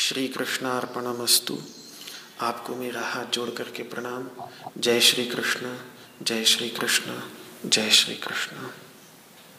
श्री कृष्णार्पणमस्तु आपको मेरा हाथ जोड़ करके प्रणाम जय श्री कृष्ण जय श्री कृष्ण जय श्री कृष्ण